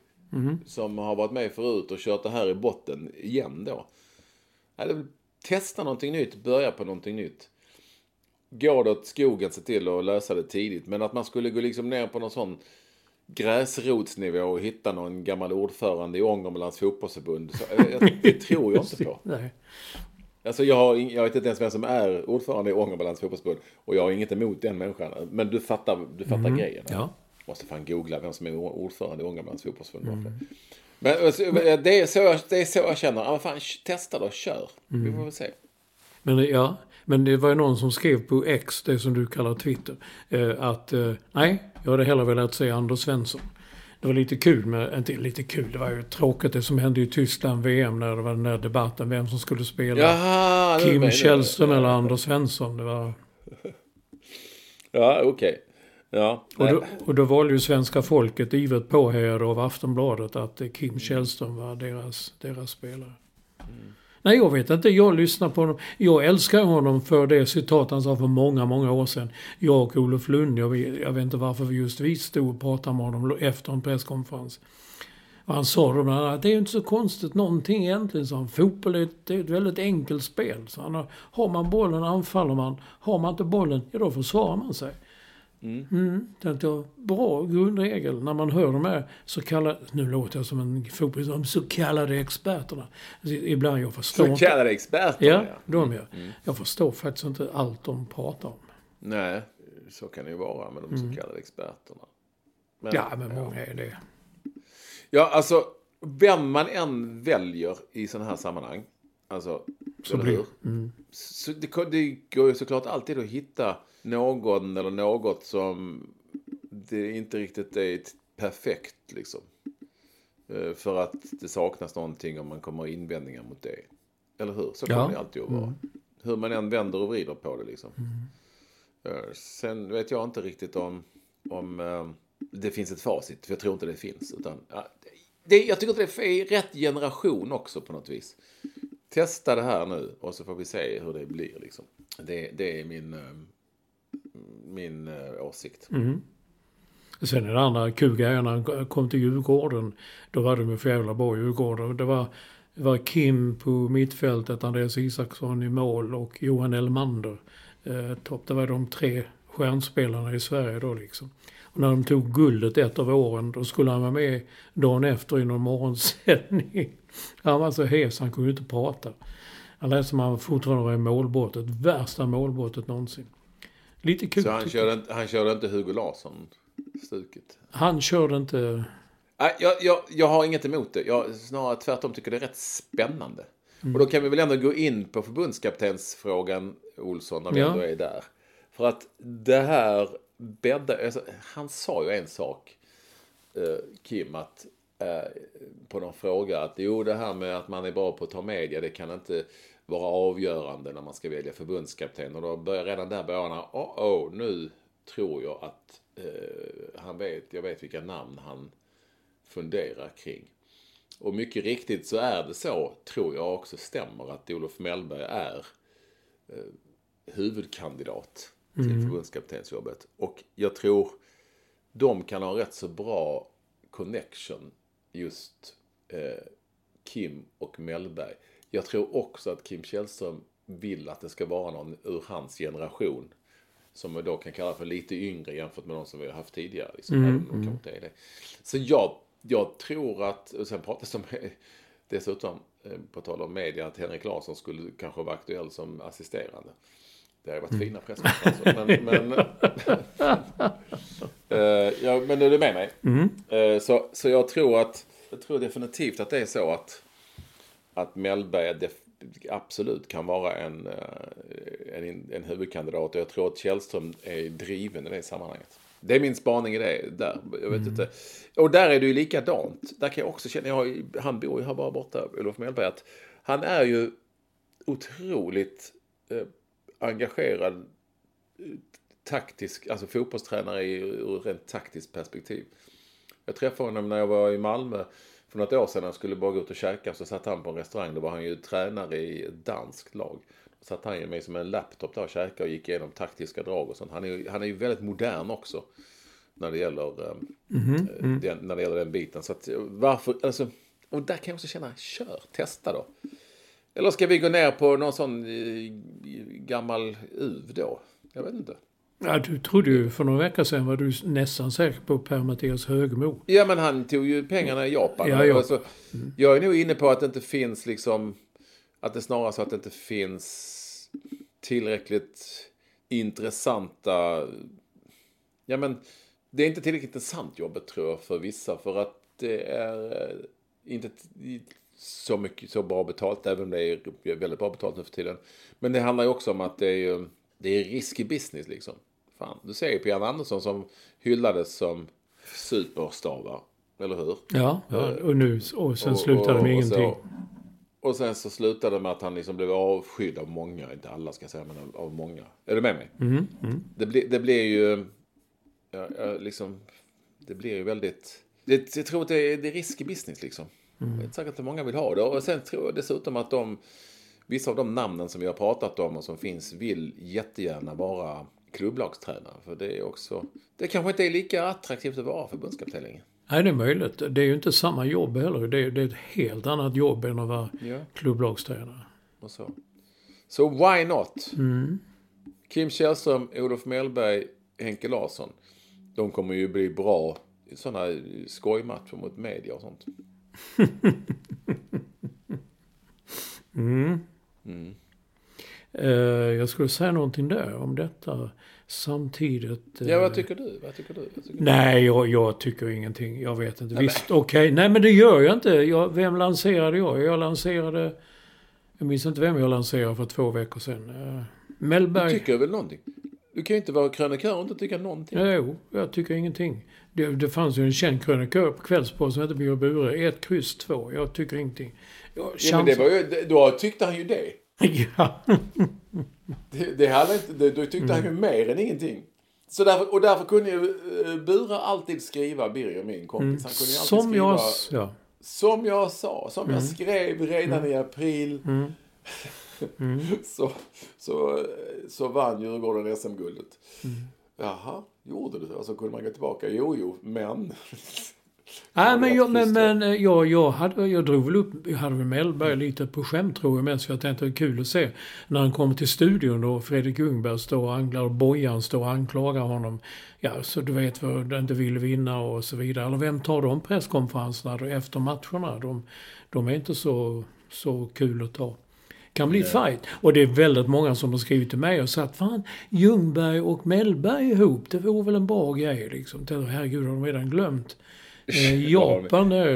[SPEAKER 1] Som har varit med förut och kört det här i botten igen då. Väl testa någonting nytt, börja på någonting nytt. Går det åt skogen, se till att lösa det tidigt. Men att man skulle gå liksom ner på någon sån gräsrotsnivå och hitta någon gammal ordförande i Ångermanlands fotbollsförbund. Så, jag, det tror jag inte på.
[SPEAKER 2] Nej.
[SPEAKER 1] Alltså jag, har, jag vet inte ens vem som är ordförande i Ångermanlands fotbollsförbund. Och jag har inget emot den människan. Men du fattar, du fattar grejen.
[SPEAKER 2] Ja.
[SPEAKER 1] Måste fan googla vem som är ordförande i Ångermanlands fotbollsförbund. Men alltså, det är, så jag, det är så jag känner. Ja, fan, testa då, kör. Vi får väl se.
[SPEAKER 2] Men, det- ja, men det var ju någon som skrev på X, det som du kallar Twitter, eh, att eh, nej, jag hade hellre velat se Anders Svensson. Det var lite kul, men inte lite kul, det var ju tråkigt det som hände i Tyskland VM när det var den där debatten vem som skulle spela.
[SPEAKER 1] Jaha,
[SPEAKER 2] Kim. Källström eller Anders Svensson. Det var,
[SPEAKER 1] Ja, okej. Ja,
[SPEAKER 2] och, då, och då valde ju svenska folket, ivrigt påhejade av Aftonbladet, att eh, Kim Källström var deras, deras spelare. Nej, jag vet inte. Jag lyssnar på honom. Jag älskar honom för det citat han sa för många, många år sedan. Jag och Olof Lund, jag vet, jag vet inte varför vi just vi stod och pratade med honom efter en presskonferens. Och han sa då bland annat, det är ju inte så konstigt någonting egentligen, sa han. Fotboll är ett, det är ett väldigt enkelt spel. Så han, har man bollen anfaller man. Har man inte bollen, ja då försvarar man sig. Mm. tänkte jag, bra grundregel när man hör de här så kallade, nu låter jag som en fotboll, de så kallade experterna. Ibland jag förstår
[SPEAKER 1] Så kallade experter.
[SPEAKER 2] Ja, de ja. Jag förstår faktiskt inte allt de pratar om.
[SPEAKER 1] Nej, så kan det ju vara med de så kallade experterna. Men,
[SPEAKER 2] Ja, men många är det.
[SPEAKER 1] Ja, alltså vem man än väljer i sådana här sammanhang. Alltså,
[SPEAKER 2] Så blir-
[SPEAKER 1] hur? Så det, det går ju såklart alltid att hitta någon eller något som det inte riktigt är perfekt liksom. Eh, För att det saknas någonting om man kommer invändningar mot det. Eller hur? Så kommer
[SPEAKER 2] Ja.
[SPEAKER 1] det alltid att vara. Hur man än vänder och vrider på det liksom. Eh, Sen vet jag inte riktigt om, om eh, det finns ett facit. För jag tror inte det finns. Utan, det, jag tycker att det är rätt generation också på något vis. Testa det här nu och så får vi se hur det blir. Liksom. Det, det är min, min eh, åsikt. åsikt.
[SPEAKER 2] Sen är det andra kul grejer när han kom till Djurgården. Då var de ju för jävla bra Djurgården. Det var, det var Kim på mittfältet, Andreas Isaksson i mål och Johan Elmander. Eh, topp. Det var de tre stjärnspelarna i Sverige då liksom. Och när de tog guldet ett av åren, då skulle han vara med dagen efter i någon morgonsändning. Han var så hes, han kunde ju inte prata. Han lät som han fortfarande var i målbrottet. Värsta målbrottet någonsin. Lite kul.
[SPEAKER 1] Så han körde, inte- han körde inte Hugo Larsson-stuket.
[SPEAKER 2] Han körde inte...
[SPEAKER 1] Nej, jag, jag, jag har inget emot det. Jag snarare tvärtom tycker det är rätt spännande. Och då kan vi väl ändå gå in på förbundskaptensfrågan, Olsson, när vi
[SPEAKER 2] Ja.
[SPEAKER 1] ändå är där. För att det här bäddar... Alltså, han sa ju en sak, eh, Kim, att eh, på någon fråga att jo, det här med att man är bra på att ta media, det kan inte vara avgörande när man ska välja förbundskapten. Och då börjar redan där börjar han, oh, oh, nu tror jag att eh, han vet, jag vet vilka namn han funderar kring. Och mycket riktigt så är det så, tror jag också stämmer, att Olof Mellberg är eh, huvudkandidat till förbundskaptensjobbet. Och jag tror de kan ha rätt så bra connection, just eh, Kim och Mellberg. Jag tror också att Kim Källström vill att det ska vara någon ur hans generation som vi då kan kalla för lite yngre jämfört med de som vi har haft tidigare. Liksom, även om de kanske inte är det. Så jag, jag tror att, och sen pratas det om dessutom, eh, på tal om media, att Henrik Larsson skulle kanske vara aktuell som assisterande. Det har varit fina presskonferenser. Men, men, Eh, ja, men är du med mig? Eh, så, så jag tror att, jag tror definitivt att det är så att, att Mellberg absolut kan vara en, eh, en, en huvudkandidat. Och jag tror att Källström är driven i det sammanhanget. Det är min spaning i det där. Jag vet inte. Och där är det ju likadant. Där kan jag också känna, jag har, han bor ju här bara borta, Olof Mellberg, att han är ju otroligt eh, engagerad eh, taktisk, alltså fotbollstränare i, ur rent taktiskt perspektiv. Jag träffade honom när jag var i Malmö för något år sedan. Skulle bara gå ut och käka. Så satt han på en restaurang. Då var han ju tränare i ett danskt lag. Då satt han ju med som en laptop där och käkade och gick igenom taktiska drag och sånt. Han är ju, han är ju väldigt modern också. När det gäller, eh, Den, när det gäller den biten. Så att, eh, varför, alltså, och där kan jag också känna, kör, testa då. Eller ska vi gå ner på någon sån gammal uv då? Jag vet inte.
[SPEAKER 2] Ja, du trodde ju för några veckor sedan var du nästan säker på Per-Mattias Högmo.
[SPEAKER 1] Ja, men han tog ju pengarna i Japan.
[SPEAKER 2] Ja, ja.
[SPEAKER 1] Alltså, Jag är nog inne på att det inte finns liksom... Att det snarare så att det inte finns tillräckligt intressanta... Ja, men det är inte tillräckligt intressant jobbet tror jag för vissa. För att det är eh, inte så mycket så bra betalt, även om det är väldigt bra betalt nu för tiden. Men det handlar ju också om att det är ju det är risky business liksom. Fan, du ser ju på Jan Andersson som hyllades som superstar va? Eller hur?
[SPEAKER 2] Ja, ja och nu och sen
[SPEAKER 1] Och-
[SPEAKER 2] slutade med
[SPEAKER 1] och- och
[SPEAKER 2] ingenting.
[SPEAKER 1] så- Och sen så slutade det med att han liksom blev avskydd av många, inte alla ska jag säga, men av, av många. Är du med mig?
[SPEAKER 2] Mm,
[SPEAKER 1] Det, blir, det blir ju, ja, liksom, det blir ju väldigt, det, jag tror att det är, det är risky business liksom.
[SPEAKER 2] Mm.
[SPEAKER 1] Det är inte säkert att många vill ha det. Och sen tror jag dessutom att de, vissa av de namnen som vi har pratat om och som finns vill jättegärna vara klubblagstränare. För det är också, det kanske inte är lika attraktivt att vara förbundskapten längre.
[SPEAKER 2] Nej, det är möjligt. Det är ju inte samma jobb heller. Det är, det är ett helt annat jobb än att vara
[SPEAKER 1] Ja.
[SPEAKER 2] klubblagstränare.
[SPEAKER 1] Och så. Så why not? Kim Källström, Olof Mellberg, Henke Larsson. De kommer ju bli bra i sådana skojmatcher mot media och sånt.
[SPEAKER 2] Eh, jag skulle säga någonting där om detta samtidigt. eh,
[SPEAKER 1] Ja, vad tycker du? Vad tycker du? Vad tycker du?
[SPEAKER 2] Nej, jag, jag tycker ingenting. Jag vet inte. Visst, okej. Nej, men det gör jag inte. Jag, vem lanserade jag? Jag lanserade... Jag minns inte vem jag lanserade för två veckor sedan.
[SPEAKER 1] Du
[SPEAKER 2] Mellberg.
[SPEAKER 1] tycker väl någonting? Du kan ju inte vara krönikör och inte tycka någonting.
[SPEAKER 2] Jo, jag tycker ingenting. Det, det fanns ju en känd krönikör på Kvällsposten som hette Björn Bure. Ett kryss två. Jag tycker ingenting. Jag,
[SPEAKER 1] Ja, men det var ju, då tyckte han ju det.
[SPEAKER 2] ja.
[SPEAKER 1] Det, det inte, det, då tyckte han ju mer än ingenting. Så därför, och därför kunde ju uh, Bura alltid skriva, Birger min kompis, han kunde ju alltid
[SPEAKER 2] Som
[SPEAKER 1] skriva,
[SPEAKER 2] jag... Ja.
[SPEAKER 1] som jag sa, som jag skrev redan i april. så, så, så vann Djurgården SM-guldet. Jaha, gjorde du det? Och så kunde man gå tillbaka. Jo, jo, men.
[SPEAKER 2] Nej, men, jag, men,
[SPEAKER 1] då.
[SPEAKER 2] men eh, jag, jag, hade, jag drog väl upp, jag hade väl Mellberg lite på skämt tror jag mest. För jag tänkte det var kul att se när han kommer till studion och Fredrik Ljungberg står och anglar och Bojan står och anklagar honom. Ja, så du vet vad du inte vill vinna och så vidare. Eller vem tar de presskonferenserna då efter matcherna? De, de är inte så, så kul att ta. Kan bli fight. Och det är väldigt många som har skrivit till mig och sagt Fan, Ljungberg och Mellberg ihop, det vore väl en bra grej liksom. Herregud, har de redan glömt? Eh, Japan är,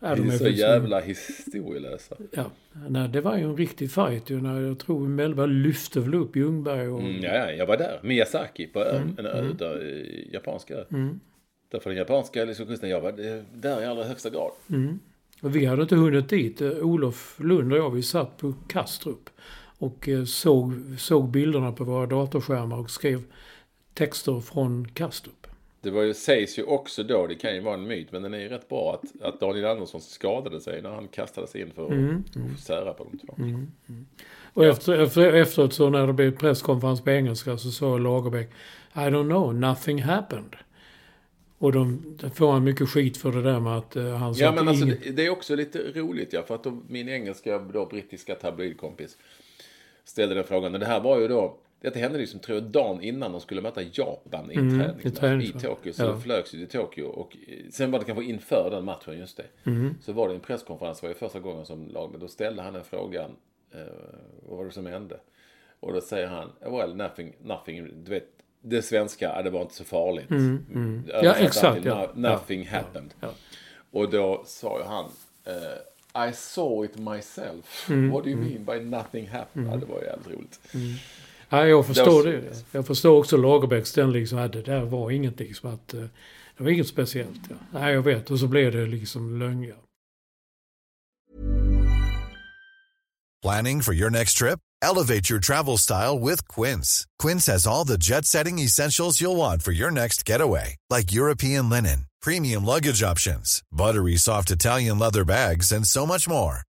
[SPEAKER 2] är
[SPEAKER 1] Det är så jävla historielösa.
[SPEAKER 2] Ja, nej, det var ju en riktig fight ju. När jag tror Mellberg lyfte väl upp Ljungberg och...
[SPEAKER 1] Mm, ja, ja, jag var där. Miyazaki på ön,
[SPEAKER 2] Mm,
[SPEAKER 1] en ö där, i japanska ö. Därför den japanska liksom, kusten, jag var där i allra högsta grad.
[SPEAKER 2] Och vi hade inte hunnit dit. Eh, Olof Lund och jag, vi satt på Kastrup och eh, såg, såg bilderna på våra datorskärmar och skrev texter från Kastrup.
[SPEAKER 1] Det var ju, sägs ju också då, det kan ju vara en myt, men den är ju rätt bra, att, att Daniel Andersson skadade sig när han kastade sig in för
[SPEAKER 2] Mm,
[SPEAKER 1] att sära på de två.
[SPEAKER 2] Och efter, efter, efteråt så när det blev presskonferens på engelska så sa Lagerbäck I don't know, nothing happened. Och de, de får han mycket skit för det där med att uh, han sa
[SPEAKER 1] Ja, men alltså, det, det är också lite roligt, ja, för att då, min engelska, då brittiska tabloidkompis ställde den frågan. Och det här var ju då, detta hände liksom, tror jag, dagen innan de skulle möta Japan i
[SPEAKER 2] Mm, i
[SPEAKER 1] träningsmatch i. Tokyo. Så
[SPEAKER 2] Ja.
[SPEAKER 1] de flögs ju till Tokyo och eh, sen var det kanske inför den matchen, just det.
[SPEAKER 2] Mm.
[SPEAKER 1] Så var det en presskonferens, det var ju första gången som lag, men då ställde han en frågan, eh, vad var det som hände? Och då säger han, well, nothing, nothing, du vet, det svenska, ja, det var inte så farligt.
[SPEAKER 2] Mm, Ja,
[SPEAKER 1] Översatt
[SPEAKER 2] exakt,
[SPEAKER 1] till,
[SPEAKER 2] ja.
[SPEAKER 1] "No- Nothing
[SPEAKER 2] Ja,
[SPEAKER 1] happened.
[SPEAKER 2] ja.
[SPEAKER 1] Och då sa ju han, eh, I saw it myself.
[SPEAKER 2] Mm,
[SPEAKER 1] What do you mean by nothing happened? Ja, det var jävligt roligt.
[SPEAKER 2] Ja, jag förstår
[SPEAKER 1] Det
[SPEAKER 2] det. Jag förstår också Lagerbäcks den liksom att det där var inget liksom att... eh, Det var inget speciellt. Ja. Nej, jag vet. Och så blev det liksom lögn.
[SPEAKER 3] Planning for your next trip? Elevate your travel style with Quince. Quince has all the jet setting essentials you'll want for your next getaway, like European linen, premium luggage options, buttery soft Italian leather bags, and so much more.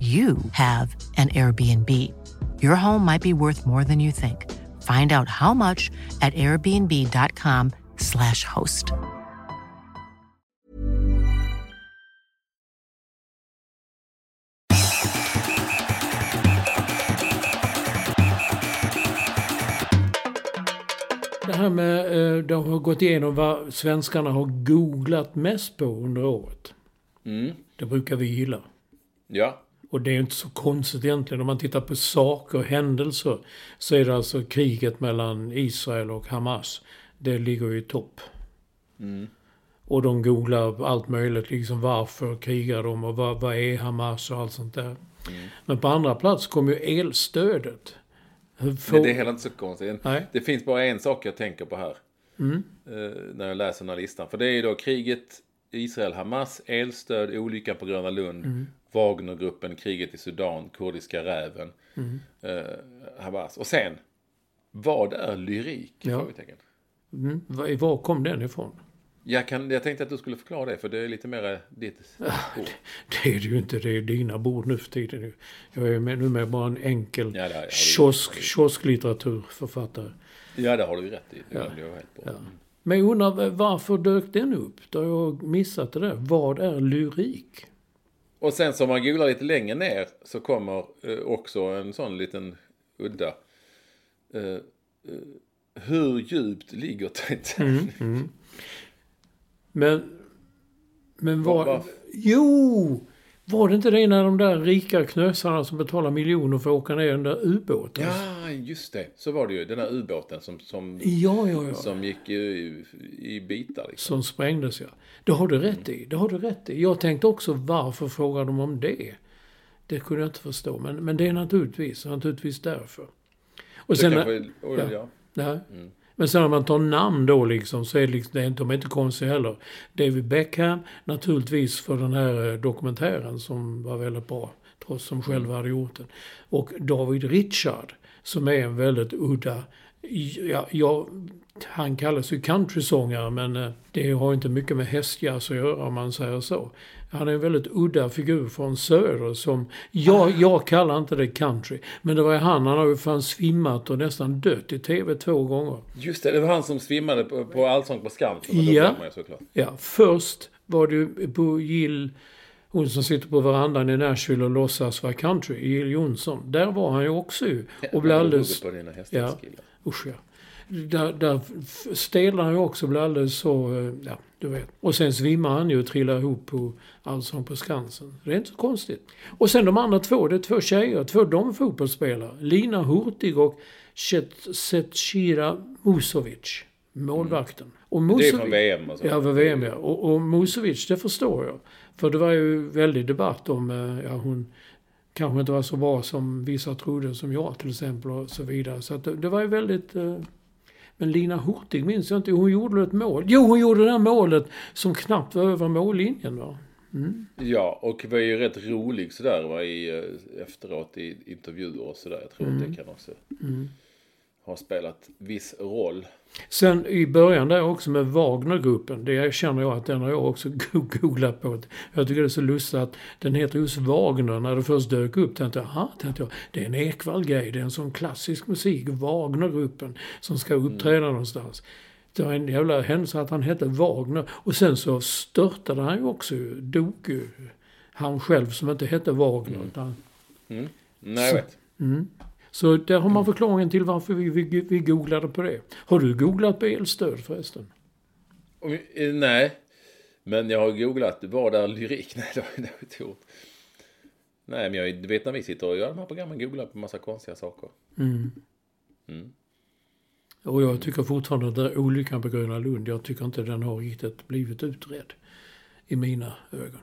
[SPEAKER 4] you have an Airbnb. Your home might be worth more than you think. Find out how much at airbnb.com/slash host.
[SPEAKER 2] Det här med, eh, de har gått igenom vad svenskarna har googlat mest på under året.
[SPEAKER 1] Mm.
[SPEAKER 2] Det brukar vi gilla.
[SPEAKER 1] Ja.
[SPEAKER 2] Och det är inte så konstigt egentligen. Om man tittar på saker och händelser så är det alltså kriget mellan Israel och Hamas. Det ligger ju i topp. Och de googlar allt möjligt. Liksom varför krigar de och vad, vad är Hamas och allt sånt där. Men på andra plats kommer ju elstödet. Får-
[SPEAKER 1] Men det är heller inte så konstigt.
[SPEAKER 2] Nej.
[SPEAKER 1] Det finns bara en sak jag tänker på här.
[SPEAKER 2] Mm.
[SPEAKER 1] Eh, när jag läser den här listan. För det är ju då kriget Israel-Hamas, elstöd, olyckan på Gröna Lund,
[SPEAKER 2] Mm.
[SPEAKER 1] Wagnergruppen, kriget i Sudan, kurdiska räven,
[SPEAKER 2] Mm.
[SPEAKER 1] eh, Hamas. Och sen, vad är lyrik?
[SPEAKER 2] Ja. Mm, var, var kom den ifrån?
[SPEAKER 1] Jag, kan, jag tänkte att du skulle förklara det, för det är lite mer ditt ord.
[SPEAKER 2] Det är det ju inte. Det är dina bord nu för tiden. Jag är med, nu med bara en enkel
[SPEAKER 1] Ja, det
[SPEAKER 2] kiosk, kiosklitteraturförfattare.
[SPEAKER 1] Ja, det har du ju rätt i. Det glömde jag helt bort.
[SPEAKER 2] Ja. Men jag undrar varför dök den upp? Då har jag missat det där. Vad är lyrik?
[SPEAKER 1] Och sen så om man googlar lite längre ner så kommer eh, också en sån liten udda. Eh, eh, hur djupt ligger Titanic?
[SPEAKER 2] Mm, Men... Men
[SPEAKER 1] Var- varför?
[SPEAKER 2] Jo! Var det inte det när de där rika knösarna som betalar miljoner för att åka ner den där ubåten?
[SPEAKER 1] Ja, just det. Så var det ju. Den här ubåten som, som,
[SPEAKER 2] Ja, ja, ja.
[SPEAKER 1] som gick i, i bitar. Liksom.
[SPEAKER 2] Som sprängdes, ja. Det har du rätt i. Det har du rätt i. Jag tänkte också, varför frågar de om det? Det kunde jag inte förstå. Men, men det är naturligtvis, naturligtvis därför. Och
[SPEAKER 1] Det
[SPEAKER 2] sen...
[SPEAKER 1] kanske, oj,
[SPEAKER 2] ja.
[SPEAKER 1] ja.
[SPEAKER 2] Nej. Men sen om man tar namn då liksom så är det liksom, det är inte, de är inte konstiga heller. David Beckham, naturligtvis för den här eh, dokumentären som var väldigt bra. Trots som själv hade gjort den. Och David Richard, som är en väldigt udda, ja, jag han kallas ju countrysångare men eh, det har inte mycket med hästjazz att göra om man säger så. Han är en väldigt udda figur från söder som, jag, jag kallar inte det country. Men det var ju han, han har ju fan svimmat och nästan dött i TV två gånger.
[SPEAKER 1] Just det, det var han som svimmade på, på Allsång på Skansen.
[SPEAKER 2] Ja. Ja, först var det på Jill, hon som sitter på verandan i Nashville och låtsas vara country, Jill Johnson. Där var han ju också. Och blev alldeles... Ja, usch ja. Där, där stelnar han ju också och blir alldeles så, eh, ja, du vet. Och sen svimmar han ju och trillar ihop på Allsång på Skansen. Det är inte så konstigt. Och sen de andra två, det är två tjejer, två damfotbollsspelare. Lina Hurtig och Zecira Musovic, målvakten. Och
[SPEAKER 1] Det är
[SPEAKER 2] Musovic-
[SPEAKER 1] från VM och så.
[SPEAKER 2] Ja, för VM ja. Och, och Musovic, det förstår jag. För det var ju väldig debatt om, eh, ja hon kanske inte var så bra som vissa trodde, som jag till exempel och så vidare. Så att det, det var ju väldigt... Men Lina Hurtig minns jag inte, hon gjorde ett mål. Jo, hon gjorde det här målet som knappt var över mållinjen va.
[SPEAKER 1] Ja, och var ju rätt rolig sådär va, i, eh, efteråt i intervjuer och sådär. Jag tror
[SPEAKER 2] Mm.
[SPEAKER 1] att det kan också ha spelat viss roll.
[SPEAKER 2] Sen i början där också med Wagnergruppen. Det känner jag att den har jag också googlat på. Jag tycker det är så lustigt att den heter just Wagner. När det först dök upp tänkte jag, aha, tänkte jag, det är en Ekvall-grej. Det är en sån klassisk musik, Wagnergruppen, som ska uppträda någonstans. Det var en jävla händelse att han hette Wagner. Och sen så störtade han ju också, dog ju. han själv som inte hette Wagner. Utan,
[SPEAKER 1] Mm. Nej, jag vet.
[SPEAKER 2] så där har man förklaringen till varför vi, vi, vi googlade på det. Har du googlat på elstöd förresten?
[SPEAKER 1] Eh, Nej. Men jag har googlat, var där lyrik? Nej, det har jag inte gjort. Nej, men jag, du vet när vi sitter och gör de här programmen, googlar på massa konstiga saker.
[SPEAKER 2] Och jag tycker fortfarande att det är olyckan på Gröna Lund, jag tycker inte den har riktigt blivit utredd. I mina ögon.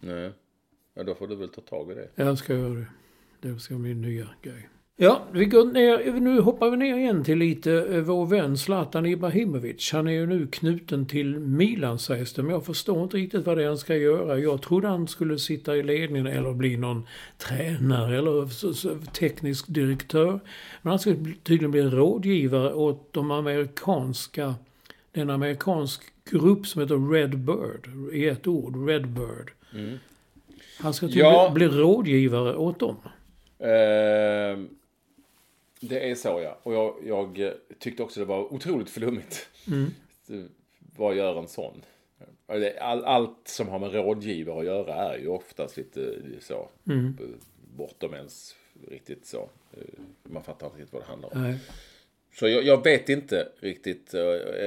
[SPEAKER 1] Nej. Ja, då får du väl ta tag i det.
[SPEAKER 2] Jag ska göra det. Det ska bli nya grej. Ja, vi går ner, nu hoppar vi ner igen till lite eh, vår vän Zlatan Ibrahimovic. Han är ju nu knuten till Milan sägs det, men jag förstår inte riktigt vad det är han ska göra. Jag trodde han skulle sitta i ledningen eller bli någon tränare eller teknisk direktör. Men han ska tydligen bli rådgivare åt de amerikanska, den amerikansk grupp som heter Red Bird, i ett ord, Red Bird. Han ska tydligen
[SPEAKER 1] Ja.
[SPEAKER 2] bli, rådgivare åt dem.
[SPEAKER 1] Ehm, det är så ja. Och jag, jag tyckte också det var otroligt flummigt. Det- Vad gör en sån? Det- All, allt som har med rådgivare att göra är ju oftast lite så. eh, Bortom ens riktigt så. eh, Man fattar inte riktigt vad det handlar om.
[SPEAKER 2] Nej.
[SPEAKER 1] Så jag, jag vet inte riktigt. eh,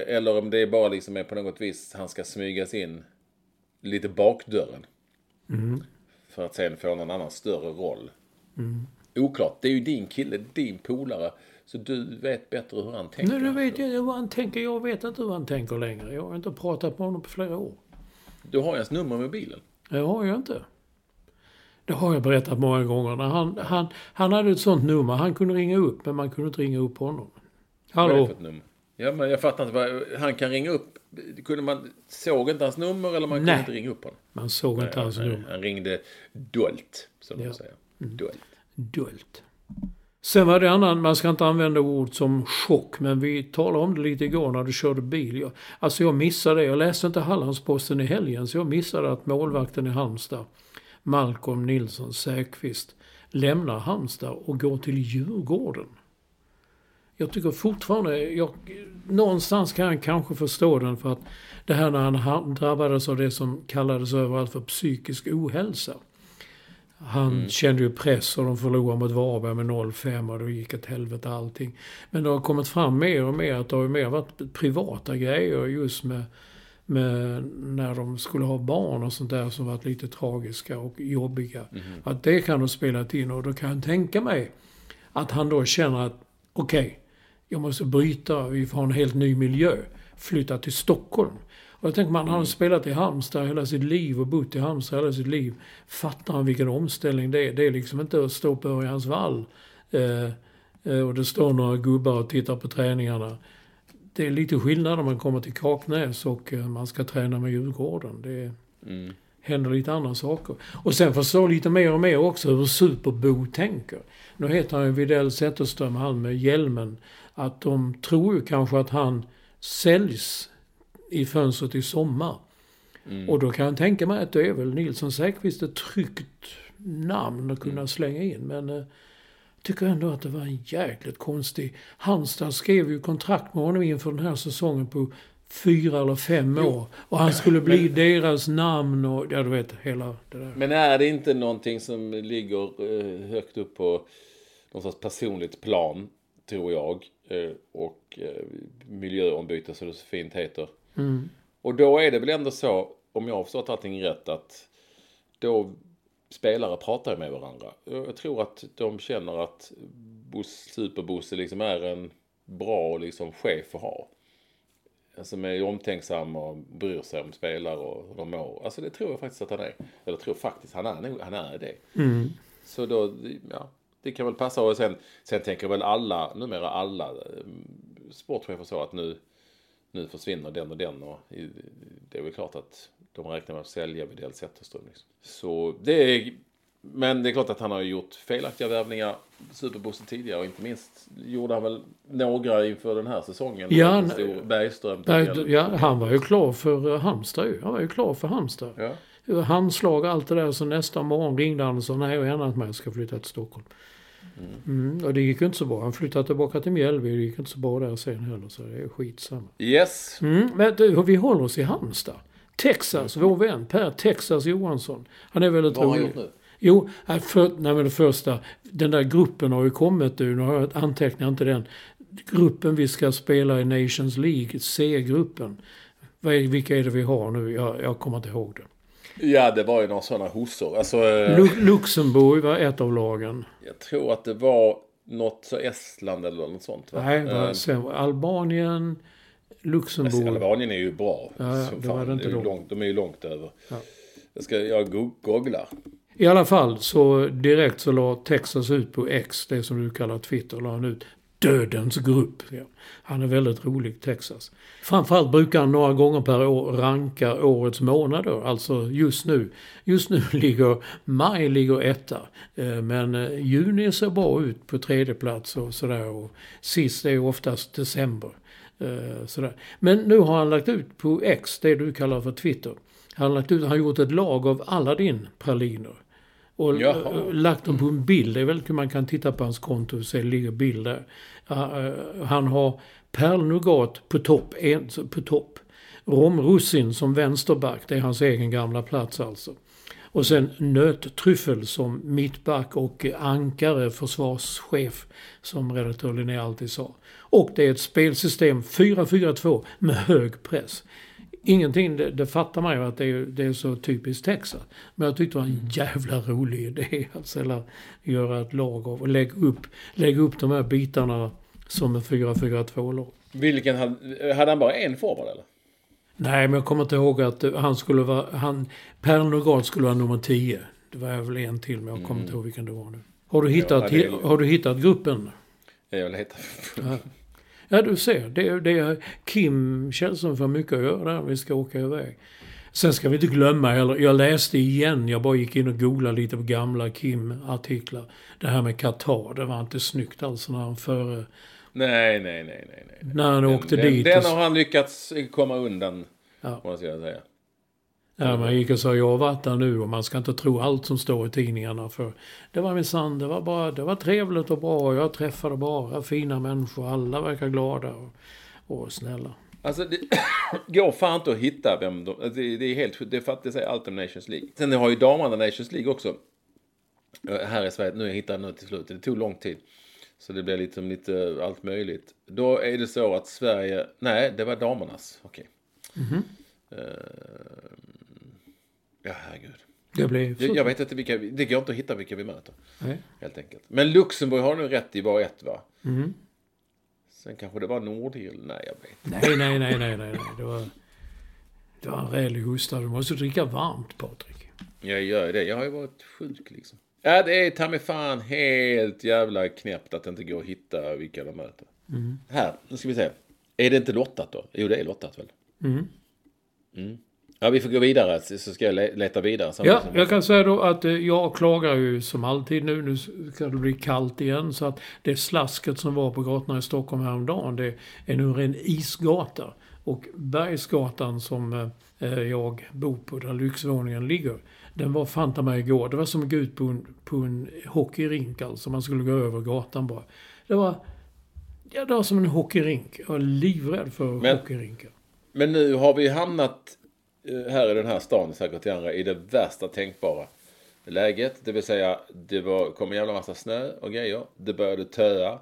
[SPEAKER 1] Eller om det bara liksom är på något vis han ska smygas in lite bakdörren. För att sen få någon annan större roll. Oklart. Det är ju din kille, din polare. Så du vet bättre hur han tänker.
[SPEAKER 2] Nej, det vet jag vad han tänker. Jag vet inte hur han tänker längre. Jag har inte pratat med honom på flera år.
[SPEAKER 1] Du har ju hans nummer med bilen.
[SPEAKER 2] Det har jag inte. Det har jag berättat många gånger. Han, han, han hade ett sånt nummer. Han kunde ringa upp, men man kunde inte ringa upp honom.
[SPEAKER 1] Vad är det
[SPEAKER 2] Hallå?
[SPEAKER 1] för ett nummer? Ja, men jag fattar inte. Vad, han kan ringa upp. Kunde man, såg inte hans nummer eller man kunde
[SPEAKER 2] Nej.
[SPEAKER 1] inte ringa upp honom?
[SPEAKER 2] Man såg inte hans
[SPEAKER 1] Nej,
[SPEAKER 2] nummer.
[SPEAKER 1] Han ringde dolt, som
[SPEAKER 2] Ja.
[SPEAKER 1] de säger. Dolt.
[SPEAKER 2] Dolt. Sen var det annan, man ska inte använda ord som chock, men vi talade om det lite igår när du körde bil. Jag, alltså jag missade det. Jag läste inte Hallandsposten i helgen, så jag missade att målvakten i Halmstad, Malcolm Nilsson Säkvist, lämnar Halmstad och går till Djurgården. Jag tycker fortfarande, jag, någonstans kan jag kanske förstå den för att det här när han drabbades av det som kallades överallt för psykisk ohälsa. Han kände ju press och de förlorade mot Varberg med 0-5 och då gick ett helvete allting. Men det har kommit fram mer och mer att det har ju mer varit privata grejer just med, med när de skulle ha barn och sånt där som varit lite tragiska och jobbiga. Att det kan ha spelat in och då kan jag tänka mig att han då känner att okej, jag måste bryta, vi får ha en helt ny miljö. Flytta till Stockholm. Och jag tänker man, han har spelat i Halmstad hela sitt liv och bott i Halmstad hela sitt liv. Fattar han vilken omställning det är? Det är liksom inte att stå på Örjans vall eh, eh, och det står några gubbar och tittar på träningarna. Det är lite skillnad om man kommer till Kaknäs och eh, man ska träna med Djurgården. Det händer lite andra saker. Och sen förstå lite mer och mer också hur Superbo tänker. Nu heter han ju Widell Zetterström, han med hjälmen. Att de tror ju kanske att han säljs i fönstret i sommar. Och då kan jag tänka mig att det är väl Nilsson Säfqvist ett tryggt namn att kunna slänga in. Men eh, tycker ändå att det var en jäkligt konstig... Halmstad skrev ju kontrakt med honom inför den här säsongen på fyra eller fem år. Och han skulle bli deras namn och, ja du vet, hela det där.
[SPEAKER 1] Men är det inte någonting som ligger eh, högt upp på någon sorts personligt plan, tror jag. Eh, och eh, miljöombyte, så det så fint heter. Och då är det väl ändå så, om jag har förstått allting rätt, att då spelare pratar med varandra. Jag tror att de känner att Bus- Superbosse liksom är en bra liksom, chef att ha. Alltså med omtänksam och bryr sig om spelare och hur de mår. Alltså det tror jag faktiskt att han är. Eller tror faktiskt, han är, han är det. Så då, ja, det kan väl passa. Och sen, sen tänker väl alla, numera alla eh, sportchefer så att nu, nu försvinner den och den. Och det är väl klart att de räknar med att sälja Widell Zetterström. Liksom. Så det är, men det är klart att han har gjort felaktiga värvningar, Superbosse tidigare. Och inte minst gjorde han väl några inför den här säsongen.
[SPEAKER 2] Ja,
[SPEAKER 1] stor Bergström.
[SPEAKER 2] Nej, ja, han var ju klar för Halmstad ju. Han var ju klar för Halmstad.
[SPEAKER 1] Ja.
[SPEAKER 2] Handslag och allt det där. Så nästa morgon ringde han och sa nej, jag har ändrat mig. Jag ska flytta till Stockholm. Mm, och det gick inte så bra. Han flyttade tillbaka till Mjällby. Det gick inte så bra där sen heller. Så det är skitsamma.
[SPEAKER 1] Yes.
[SPEAKER 2] Mm, men du, vi håller oss i Halmstad. Texas, vår vän Per Texas Johansson. Han är väldigt
[SPEAKER 1] Vad har han
[SPEAKER 2] rolig.
[SPEAKER 1] gjort nu?
[SPEAKER 2] Jo, nej, för, nej, men det första. Den där gruppen har ju kommit nu. Nu har jag antecknat inte den. Gruppen vi ska spela i Nations League, C-gruppen. Vilka är det vi har nu? Jag, jag kommer inte ihåg det.
[SPEAKER 1] Ja, det var ju några sådana hossor. Alltså, eh,
[SPEAKER 2] Lu- Luxemburg var ett av lagen.
[SPEAKER 1] jag tror att det var något så Estland eller något sånt. Va?
[SPEAKER 2] Nej, var,
[SPEAKER 1] Eh,
[SPEAKER 2] var Albanien, Luxemburg.
[SPEAKER 1] Albanien är ju bra.
[SPEAKER 2] Ja, ja, det var det inte
[SPEAKER 1] är ju
[SPEAKER 2] då.
[SPEAKER 1] långt, de är ju långt över. Jag ska, jag go- googlar.
[SPEAKER 2] I alla fall så direkt så la Texas ut på X, det som du kallar Twitter, la han ut Dödens grupp. Ja. Han är väldigt rolig, Texas. Framförallt brukar han några gånger per år ranka årets månader. Alltså just nu. Just nu ligger maj ligger etta. Eh, men eh, juni ser bra ut på tredje plats och sådär. Och sist är oftast december. Eh, sådär. Men nu har han lagt ut på X, det du kallar för Twitter. Han har lagt ut, han har gjort ett lag av alla din praliner. Och
[SPEAKER 1] Jaha.
[SPEAKER 2] eh, lagt dem på en bild. Det är väl man kan titta på hans konto och se det ligger bild där. Ja, eh, Han har pärlnougat på topp. På topp. Romrussin som vänsterback. Det är hans egen gamla plats alltså. Och sen nöttryffel som mittback och ankare, försvarschef, som redaktör Linné alltid sa. Och det är ett spelsystem 4-4-2 med hög press. Ingenting, det, det fattar man ju att det är, det är så typiskt Texas. Men jag tyckte det var en jävla rolig idé att ställa, göra ett lag av och lägga upp, lägga upp de här bitarna som en 4-4-2-lag.
[SPEAKER 1] Vilken hade, hade han bara en forward eller?
[SPEAKER 2] Nej, men jag kommer inte ihåg att han skulle vara... Han, per Nogard skulle vara nummer 10. Det var väl en till, men jag kommer inte ihåg vilken det var nu. Har du hittat,
[SPEAKER 1] det är-
[SPEAKER 2] har du hittat gruppen?
[SPEAKER 1] Jag vill heta...
[SPEAKER 2] Ja, du ser. Det, det är Kim Källström får mycket att göra. Vi ska åka iväg. Sen ska vi inte glömma heller. Jag läste igen. Jag bara gick in och googlade lite på gamla Kim-artiklar. Det här med Qatar. Det var inte snyggt alls när han före...
[SPEAKER 1] Nej, nej, nej, nej. nej.
[SPEAKER 2] När han åkte
[SPEAKER 1] den,
[SPEAKER 2] dit.
[SPEAKER 1] Den
[SPEAKER 2] och-
[SPEAKER 1] har han lyckats komma undan.
[SPEAKER 2] Ja.
[SPEAKER 1] Ska jag säga.
[SPEAKER 2] Ja, man gick och sa jag har varit där nu och man ska inte tro allt som står i tidningarna. För det var minsann, det var bara, det var trevligt och bra. Jag träffade bara fina människor. Alla verkar glada och, och snälla.
[SPEAKER 1] Alltså det går fan inte att hitta vem de... alltså, Det, det är helt... Det är för att det säger allt om Nations League. Sen har ju damerna Nations League också. Eh, Här i Sverige. Nu jag hittade jag nu till slut. Det tog lång tid. Så det blev liksom lite allt möjligt. Då är det så att Sverige... Nej, det var damernas. Okej. Eh, ja, herregud.
[SPEAKER 2] Det blev
[SPEAKER 1] Jag, jag vet inte vilka... vi- Det går inte att hitta vilka vi möter.
[SPEAKER 2] Nej.
[SPEAKER 1] Helt enkelt. Men Luxemburg har nu rätt i var ett va?
[SPEAKER 2] Mm.
[SPEAKER 1] Sen kanske det var Nordirland. Nej, jag vet inte.
[SPEAKER 2] Nej, nej, nej, nej, nej. Det var, det var en rejäl hosta. Du måste dricka varmt, Patrik.
[SPEAKER 1] Jag gör det. Jag har ju varit sjuk liksom. Ja, det är ta mig fan helt jävla knäppt att det inte går att hitta vilka de möter. Här, nu ska vi se. Är det inte lottat då? Jo, det är lottat väl? Mm. Ja, vi får gå vidare så ska jag le- leta vidare.
[SPEAKER 2] Ja, jag kan säga då att eh, jag klagar ju som alltid nu. Nu ska det bli kallt igen. Så att det slasket som var på gatorna i Stockholm häromdagen, det är nu en ren isgata. Och Bergsgatan som eh, jag bor på, där lyxvåningen ligger, den var fanta mig igår. Det var som att gå ut på en, på en hockeyrink alltså. Man skulle gå över gatan bara. Det var, ja, det var som en hockeyrink. Jag var livrädd för
[SPEAKER 1] Men-
[SPEAKER 2] hockeyrinkar.
[SPEAKER 1] Men nu har vi hamnat eh, här i den här stan, säkert i andra, i det värsta tänkbara läget. Det vill säga, det var, kom en jävla massa snö och grejer. Det började töa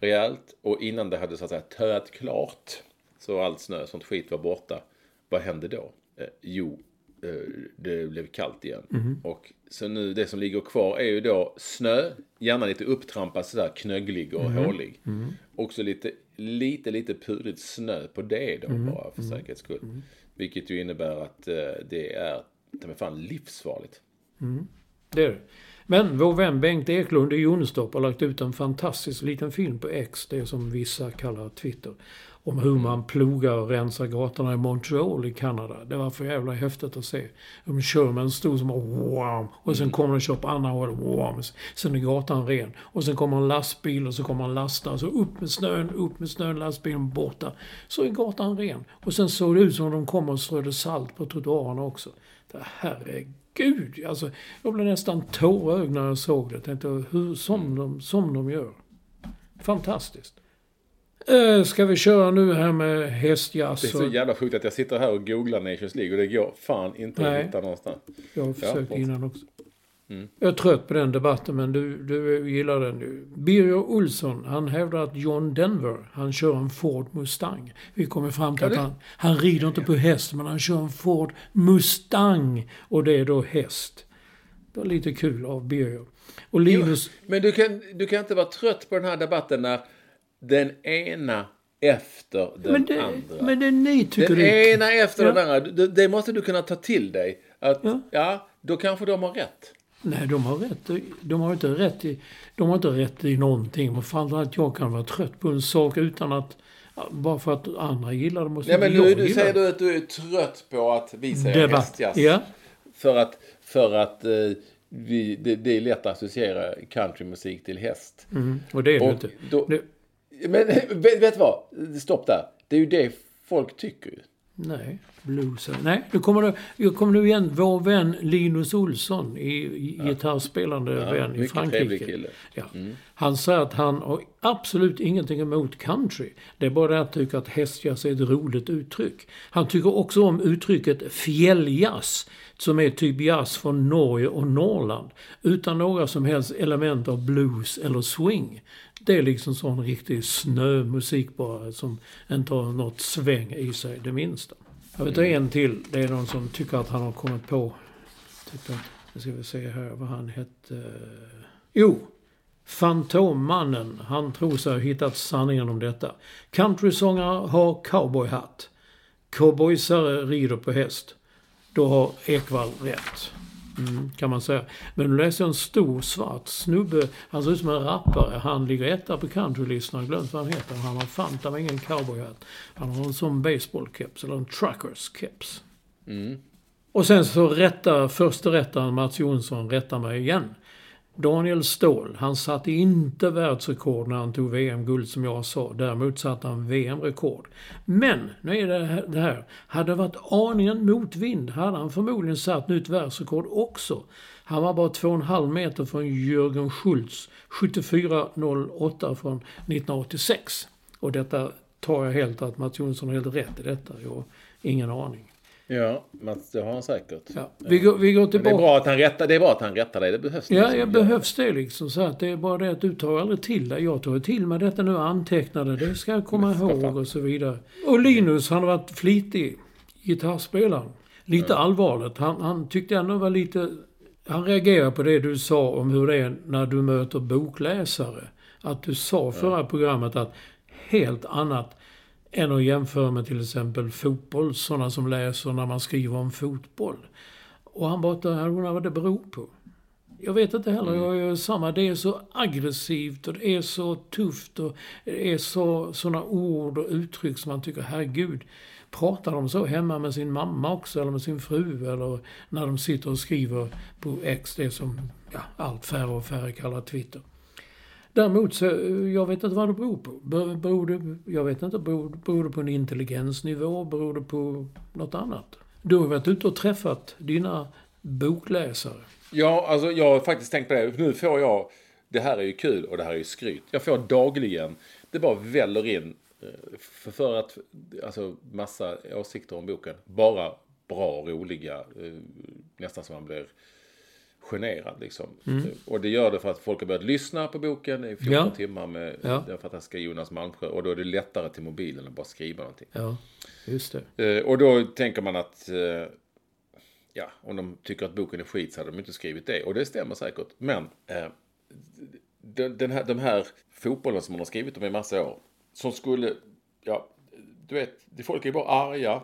[SPEAKER 1] rejält. Och innan det hade så att säga töat klart, så allt snö, sånt skit var borta. Vad hände då? Eh, jo, eh, det blev kallt igen. Och så nu, det som ligger kvar är ju då snö, gärna lite upptrampad sådär knögglig och hålig. Också lite, lite, lite pudrigt snö på det då bara för säkerhets skull. Vilket ju innebär att eh, det är, det är fan livsfarligt. Mm.
[SPEAKER 2] Det är det. Men vår vän Bengt Eklund i Jonstorp har lagt ut en fantastisk liten film på X, det som vissa kallar Twitter. Om hur man plogar och rensar gatorna i Montreal i Kanada. Det var för jävla häftigt att se. De kör med en stor som bara wow, och sen kommer de köra på andra hållet wow, sen är gatan ren. Och sen kommer en lastbil och så kommer en lastare. Så upp med snön, upp med snön, lastbilen borta. Så är gatan ren. Och sen såg det ut som de kom och strödde salt på trottoarerna också. Det, herregud, alltså jag blev nästan tårögd när jag såg det. Tänkte hur, som, de, som de gör. Fantastiskt. Eh, ska vi köra nu här med hästjazz?
[SPEAKER 1] Det är så jävla sjukt att jag sitter här och googlar Nations League och det går fan inte
[SPEAKER 2] Nej.
[SPEAKER 1] att hitta någonstans.
[SPEAKER 2] Jag har försökt
[SPEAKER 1] bort.
[SPEAKER 2] innan också. Jag är trött på den debatten, men du, du gillar den ju. Birger Olsson, han hävdar att John Denver, han kör en Ford Mustang. Vi kommer fram till
[SPEAKER 1] Ja,
[SPEAKER 2] att han, han rider inte på häst, men han kör en Ford Mustang. Och det är då häst. Det var lite kul av Birger. Och Linus...
[SPEAKER 1] Men du kan, du kan inte vara trött på den här debatten när den ena efter den
[SPEAKER 2] Men det,
[SPEAKER 1] andra.
[SPEAKER 2] men det ni tycker
[SPEAKER 1] den
[SPEAKER 2] är...
[SPEAKER 1] ena efter
[SPEAKER 2] Ja.
[SPEAKER 1] den andra. Det, det måste du kunna ta till dig. Att, ja.
[SPEAKER 2] Ja.
[SPEAKER 1] då kanske de har rätt.
[SPEAKER 2] Nej, de har rätt. De har inte rätt i, de har inte rätt i någonting. Men framförallt jag kan vara trött på en sak utan att... Bara för att andra gillar det måste
[SPEAKER 1] Nej, men nu, du säger du att du är trött på att vi säger hästjazz.
[SPEAKER 2] Ja.
[SPEAKER 1] För att, för att eh, vi, det, det är lätt att associera countrymusik till häst.
[SPEAKER 2] Mm, och det är det
[SPEAKER 1] Och
[SPEAKER 2] inte.
[SPEAKER 1] då-
[SPEAKER 2] Det,
[SPEAKER 1] Men vet, vet du vad? Stopp där. Det är ju det folk tycker ju.
[SPEAKER 2] nej, blues. Nej, nu kommer det, jag kommer nu igen. Vår vän Linus Olsson, i, i gitarrspelande vän i Frankrike.
[SPEAKER 1] kille.
[SPEAKER 2] Ja. Han säger att han har absolut ingenting emot country. Det är bara det att han tycker att hästjazz är ett roligt uttryck. Han tycker också om uttrycket fjälljazz, som är typ jazz från Norge och Norrland. Utan några som helst element av blues eller swing. Det är liksom sån riktig snömusik bara, som inte har något sväng i sig det minsta. Jag vet en till. Det är någon som tycker att han har kommit på... Typ att, nu ska vi se här vad han hette. Jo, Fantommannen. Han tror sig ha hittat sanningen om detta. Countrysångare har cowboyhatt. Cowboysare rider på häst. Då har Ekvall rätt. Mm, kan man säga. Men nu läser en stor svart snubbe. Han ser ut som en rappare. Han ligger etta på countrylistan. Jag glömt vad han heter. Han har fan ta mig ingen cowboyhatt. Han har en sån baseballkeps. Eller en truckers keps. Och sen så rättar första rättaren Mats Jonsson rättar mig igen. Daniel Ståhl, han satte inte världsrekord när han tog VM-guld som jag sa. Däremot satte han VM-rekord. Men, nu är det här- det här. Hade det varit aningen motvind hade han förmodligen satt nytt världsrekord också. Han var bara 2,5 meter från Jürgen Schultz, 74,08 från 1986. Och detta tar jag helt att Mats Jonsson har helt rätt i detta. Jag har ingen aning.
[SPEAKER 1] Ja, Mats, det har han säkert.
[SPEAKER 2] Ja, vi, går, vi går
[SPEAKER 1] Men det,
[SPEAKER 2] tillbaka.
[SPEAKER 1] är bra att han rättar, det är bra att han rättar dig. Det behövs
[SPEAKER 2] Ja,
[SPEAKER 1] liksom.
[SPEAKER 2] jag behövs det liksom. Så att det är bara det att du tar aldrig till dig. Jag tar till mig detta nu och antecknar det. Det ska jag komma ihåg och så vidare. Och Linus, han har varit flitig gitarrspelare. Lite allvarligt. Han, han tyckte ändå var lite... Han reagerar på det du sa om hur det är när du möter bokläsare. Att du sa förra programmet att helt annat än att jämföra med till exempel fotboll, sådana som läser när man skriver om fotboll. Och han bara, undrar vad det beror på. Jag vet inte heller, jag gör samma. Det är så aggressivt och det är så tufft och det är så, såna ord och uttryck som man tycker, herregud. Pratar de så hemma med sin mamma också eller med sin fru eller när de sitter och skriver på X, det som ja, allt färre och färre kallar Twitter. Däremot så, jag vet inte vad det beror på. Beror det, jag vet inte, beror, beror det på en intelligensnivå? Beror det på något annat? Du har varit ute och träffat dina bokläsare.
[SPEAKER 1] Ja, alltså jag har faktiskt tänkt på det. Nu får jag, det här är ju kul och det här är ju skryt. Jag får dagligen, det bara väller in. För, för att, alltså massa åsikter om boken. Bara bra, roliga, eh, nästan som man blir generad liksom. Och det gör det för att folk har börjat lyssna på boken i 14
[SPEAKER 2] Ja.
[SPEAKER 1] timmar med
[SPEAKER 2] Ja.
[SPEAKER 1] den fantastiska Jonas Malmsjö. Och då är det lättare till mobilen att bara skriva någonting.
[SPEAKER 2] Ja, just det.
[SPEAKER 1] Eh, och då tänker man att eh, ja, om de tycker att boken är skit så hade de inte skrivit det. Och det stämmer säkert. Men eh, den, här, de här fotbollen som man har skrivit om i massa år. Som skulle, ja, du vet, folk är bara arga,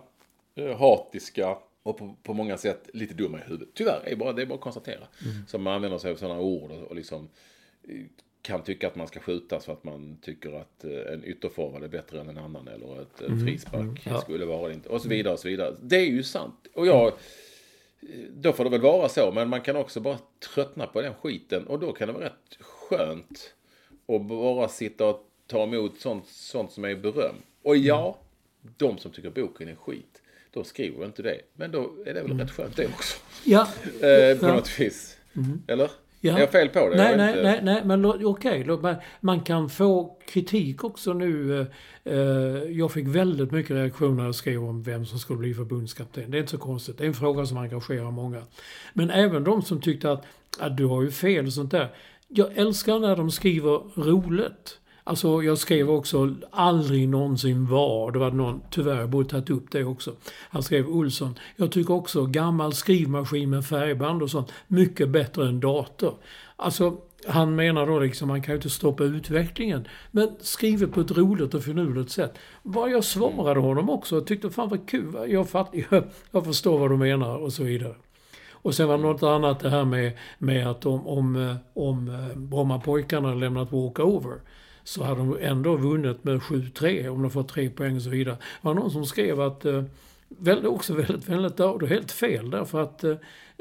[SPEAKER 1] hatiska och på, på många sätt lite dumma i huvudet. Tyvärr, är bara, det är bara att konstatera. Som man använder sig av sådana ord och, och liksom eh, kan tycka att man ska skjutas för att man tycker att eh, en ytterforward är bättre än en annan eller att en frispark
[SPEAKER 2] Ja.
[SPEAKER 1] skulle vara det inte. Och så vidare och så vidare. Det är ju sant. Och jag, då får det väl vara så. Men man kan också bara tröttna på den skiten. Och då kan det vara rätt skönt att bara sitta och ta emot sånt, sånt som är beröm. Och ja, de som tycker boken är skit, de skriver inte det. Men då är det väl rätt skönt det också.
[SPEAKER 2] Ja,
[SPEAKER 1] Eh, på
[SPEAKER 2] Ja.
[SPEAKER 1] något vis. Eller?
[SPEAKER 2] Ja.
[SPEAKER 1] Är jag fel på det?
[SPEAKER 2] Nej, nej,
[SPEAKER 1] inte.
[SPEAKER 2] nej, nej, men okej. mig- Man kan få kritik också nu. eh, eh, Jag fick väldigt mycket reaktioner när jag skrev om vem som skulle bli förbundskapten. Det är inte så konstigt. Det är en fråga som engagerar många. Men även de som tyckte att, att du har ju fel och sånt där. Jag älskar när de skriver roligt. Alltså jag skrev också aldrig någonsin var. Det var någon, tyvärr, jag borde tagit upp det också. Han skrev Olsson. Jag tycker också gammal skrivmaskin med färgband och sånt, mycket bättre än dator. Alltså han menar då liksom, man kan ju inte stoppa utvecklingen. Men skrivet på ett roligt och finurligt sätt. Vad jag svarade honom också, jag tyckte fan vad kul. Jag, fatt, jag, jag förstår vad du menar och så vidare. Och sen var det något annat det här med, med att om, om, eh, om eh, Brommapojkarna lämnat walkover så hade de ändå vunnit med 7-3 om de fått tre poäng och så vidare. Det var någon som skrev att, eh, Väl, också väldigt vänligt, det helt fel därför att eh,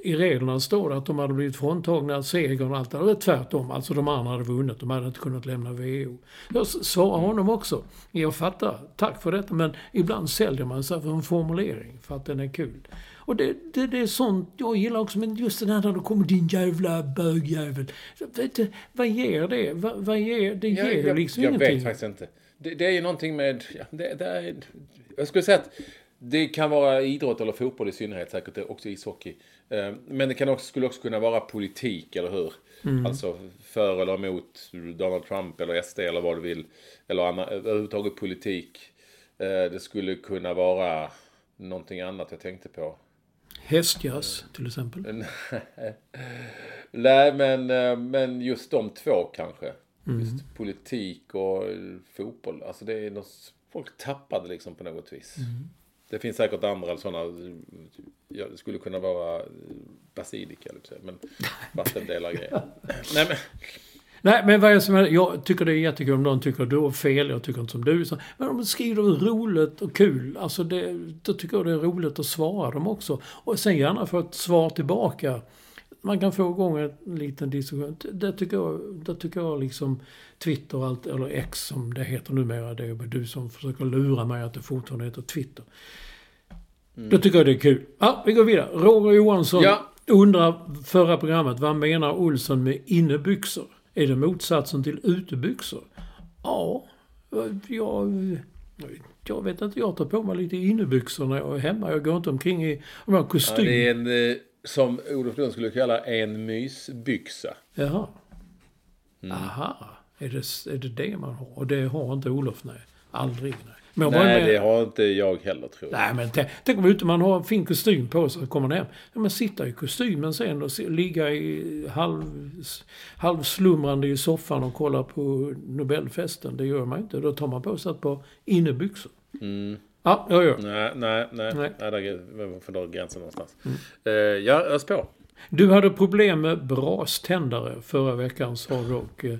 [SPEAKER 2] i reglerna står det att de hade blivit fråntagna segern och allt det där. Tvärtom, alltså de andra hade vunnit, de hade inte kunnat lämna VO. Jag svarar honom också, jag fattar, tack för detta, men ibland säljer man sig för en formulering för att den är kul. Och det, det, det är sånt jag gillar också, men just den här när det kommer din jävla bögjävel. Vet du, vad ger det? Vad, vad ger, det ger
[SPEAKER 1] Jag, jag,
[SPEAKER 2] liksom
[SPEAKER 1] jag
[SPEAKER 2] ingenting.
[SPEAKER 1] vet faktiskt inte. Det, det är ju någonting med... Det, det är, jag skulle säga att det kan vara idrott eller fotboll i synnerhet, säkert också ishockey. Eh, Men det kan också, skulle också kunna vara politik, eller hur?
[SPEAKER 2] Mm.
[SPEAKER 1] Alltså för eller emot Donald Trump eller SD eller vad du vill. Eller anna, överhuvudtaget politik. Eh, Det skulle kunna vara någonting annat jag tänkte på.
[SPEAKER 2] Hästjazz till exempel.
[SPEAKER 1] Nej, men, eh, men just de två kanske.
[SPEAKER 2] Mm.
[SPEAKER 1] Just politik och fotboll. Alltså det är något, folk tappade liksom på något vis.
[SPEAKER 2] Mm.
[SPEAKER 1] Det finns säkert andra sådana, ja, det skulle kunna vara eh, basilika, men vattendelargrejer. Nej men,
[SPEAKER 2] Nej, men vad som är, jag tycker det är jättekul om de tycker att du har fel, jag tycker inte som du. Men om de skriver roligt och kul, alltså det, då tycker jag det är roligt att svara dem också. Och sen gärna få ett svar tillbaka. Man kan få igång en liten diskussion. Det tycker jag, det tycker jag liksom Twitter, och allt, eller X som det heter numera, det är du som försöker lura mig att det fortfarande heter Twitter. Då tycker jag det är kul. Ja, vi går vidare. Roger Johansson
[SPEAKER 1] Ja.
[SPEAKER 2] undrar förra programmet, vad menar Olsson med innebyxor? Är det motsatsen till utebyxor? Ja, jag, jag vet inte. Jag tar på mig lite innebyxor när jag är hemma. Jag går inte omkring i om jag har
[SPEAKER 1] ja,
[SPEAKER 2] kostym.
[SPEAKER 1] det är en, eh, som Olof Lund skulle kalla en mysbyxa.
[SPEAKER 2] Jaha.
[SPEAKER 1] Mm.
[SPEAKER 2] Aha. Är det, är det det man har? Och det har inte Olof, nej. Aldrig, nej. Men
[SPEAKER 1] Nej, det har inte jag heller tror jag.
[SPEAKER 2] Nej, men tänk, tänk om ute man har en fin kostym på sig och kommer hem. Ja, men sitta i kostymen sen och se, ligga i halv, halvslumrande i soffan och kolla på Nobelfesten. Det gör man inte. Då tar man på sig ett par innebyxor. Ja, jag gör.
[SPEAKER 1] Nej, nej, nej.
[SPEAKER 2] Nej.
[SPEAKER 1] nej. där får dra gränsen någonstans. Eh, ja, ös på.
[SPEAKER 2] Du hade problem med braständare förra veckan sa du och, eh,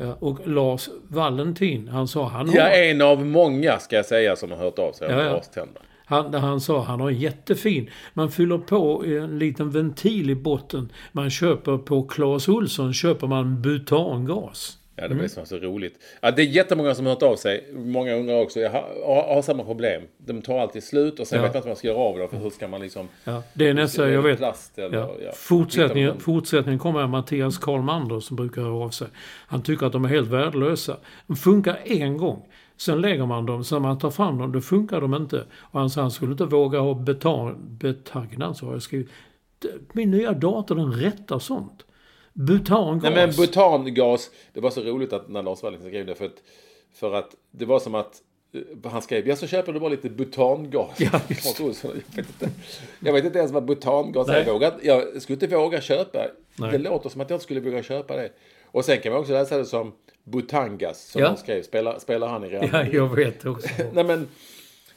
[SPEAKER 2] ja, och Lars Valentin, han sa han har...
[SPEAKER 1] Är en av många, ska jag säga, som har hört av sig om
[SPEAKER 2] Ja, ja.
[SPEAKER 1] braständer.
[SPEAKER 2] Han, han sa han har en jättefin. Man fyller på en liten ventil i botten. Man köper på Clas Ohlson köper man butangas.
[SPEAKER 1] Ja, det var var så roligt. Ja, det är jättemånga som har hört av sig. Många undrar också. Jag har, har, samma problem. De tar alltid slut och sen
[SPEAKER 2] Ja.
[SPEAKER 1] vet man inte vad man ska göra av dem. För hur ska man liksom...
[SPEAKER 2] Ja, det är nästa, jag vet.
[SPEAKER 1] plast eller-
[SPEAKER 2] ja.
[SPEAKER 1] ja.
[SPEAKER 2] Fortsättningen, fortsättningen kommer av Mattias Karlmander som brukar höra av sig. Han tycker att de är helt värdelösa. De funkar en gång. Sen lägger man dem, sen man tar fram dem, då funkar de inte. Och han sa han skulle inte våga ha betan, betagnad, så har jag skrivit. Min nya dator den rättar sånt. Butangas.
[SPEAKER 1] Nej men butangas. Det var så roligt att när Lars Valentin skrev det. För att, för att det var som att eh, han skrev, ja så köper du bara lite butangas.
[SPEAKER 2] Ja,
[SPEAKER 1] jag, vet inte, jag vet inte ens vad butangas är. Jag, jag skulle inte våga köpa.
[SPEAKER 2] Nej.
[SPEAKER 1] Det låter som att jag inte skulle våga köpa det. Och sen kan man också läsa det som butangas. Som
[SPEAKER 2] Ja.
[SPEAKER 1] han skrev. Spelar, spelar han i Real
[SPEAKER 2] Ja, jag vet också.
[SPEAKER 1] Nej men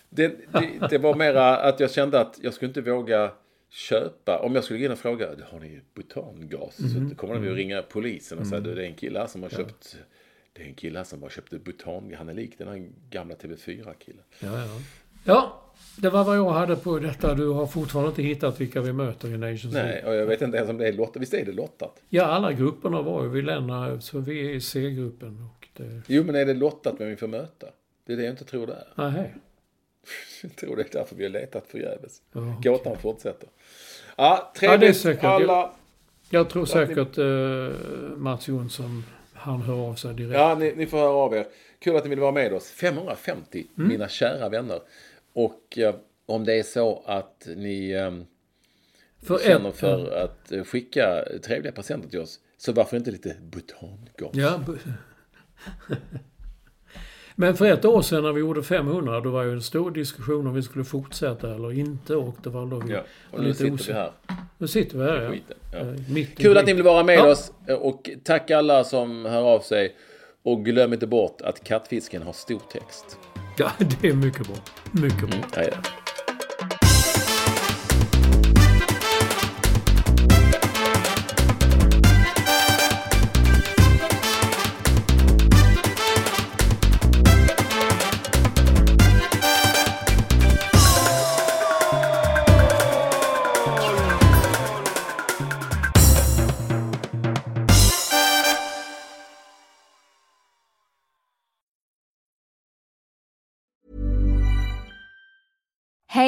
[SPEAKER 1] det, det, det var mera att jag kände att jag skulle inte våga köpa. Om jag skulle gå in och fråga, har ni butangas?
[SPEAKER 2] Mhm.
[SPEAKER 1] Så kommer de ju ringa polisen och säga, "Du, det är en kille här som har köpt det är en kille här som har köpt butangas. Han är lik den här gamla TV4-killen.
[SPEAKER 2] Ja, ja. ja, det var vad jag hade på detta. Du har fortfarande inte hittat vilka vi möter i Nations League.
[SPEAKER 1] Nej, och jag vet inte ens om det är lottat. Visst är det lottat?
[SPEAKER 2] Ja, alla grupperna var ju vi lämnade, så vi är i C-gruppen. Det...
[SPEAKER 1] Jo, men är det lottat vem vi får möta? Det är det jag inte tror det är.
[SPEAKER 2] Nej.
[SPEAKER 1] Jag tror det är därför vi har letat förgäves.
[SPEAKER 2] Ja, okej.
[SPEAKER 1] Gåtan fortsätter. Ja,
[SPEAKER 2] Ja, det är
[SPEAKER 1] trevligt
[SPEAKER 2] säkert.
[SPEAKER 1] alla.
[SPEAKER 2] Jag tror säkert eh, Mats Jonsson, han hör av sig direkt.
[SPEAKER 1] Ja, ni, ni får höra av er. Kul att ni vill vara med oss. 550,
[SPEAKER 2] Mm.
[SPEAKER 1] mina kära vänner. Och eh, om det är så att ni eh,
[SPEAKER 2] För
[SPEAKER 1] känner
[SPEAKER 2] ett-
[SPEAKER 1] för att skicka trevliga presenter till oss, så varför inte lite butangas?
[SPEAKER 2] Ja. bu- Men för ett år sedan när vi gjorde 500 då var ju en stor diskussion om vi skulle fortsätta eller inte och det var då vi
[SPEAKER 1] Ja, och nu
[SPEAKER 2] lite
[SPEAKER 1] sitter vi
[SPEAKER 2] osäkra.
[SPEAKER 1] här.
[SPEAKER 2] Nu sitter vi här ja. Eh, mitt
[SPEAKER 1] Kul att ni vill vara med
[SPEAKER 2] Ja.
[SPEAKER 1] oss och tack alla som hör av sig. Och glöm inte bort att kattfisken har stor text.
[SPEAKER 2] Ja, det är mycket bra. Mycket bra.
[SPEAKER 1] Ja, ja.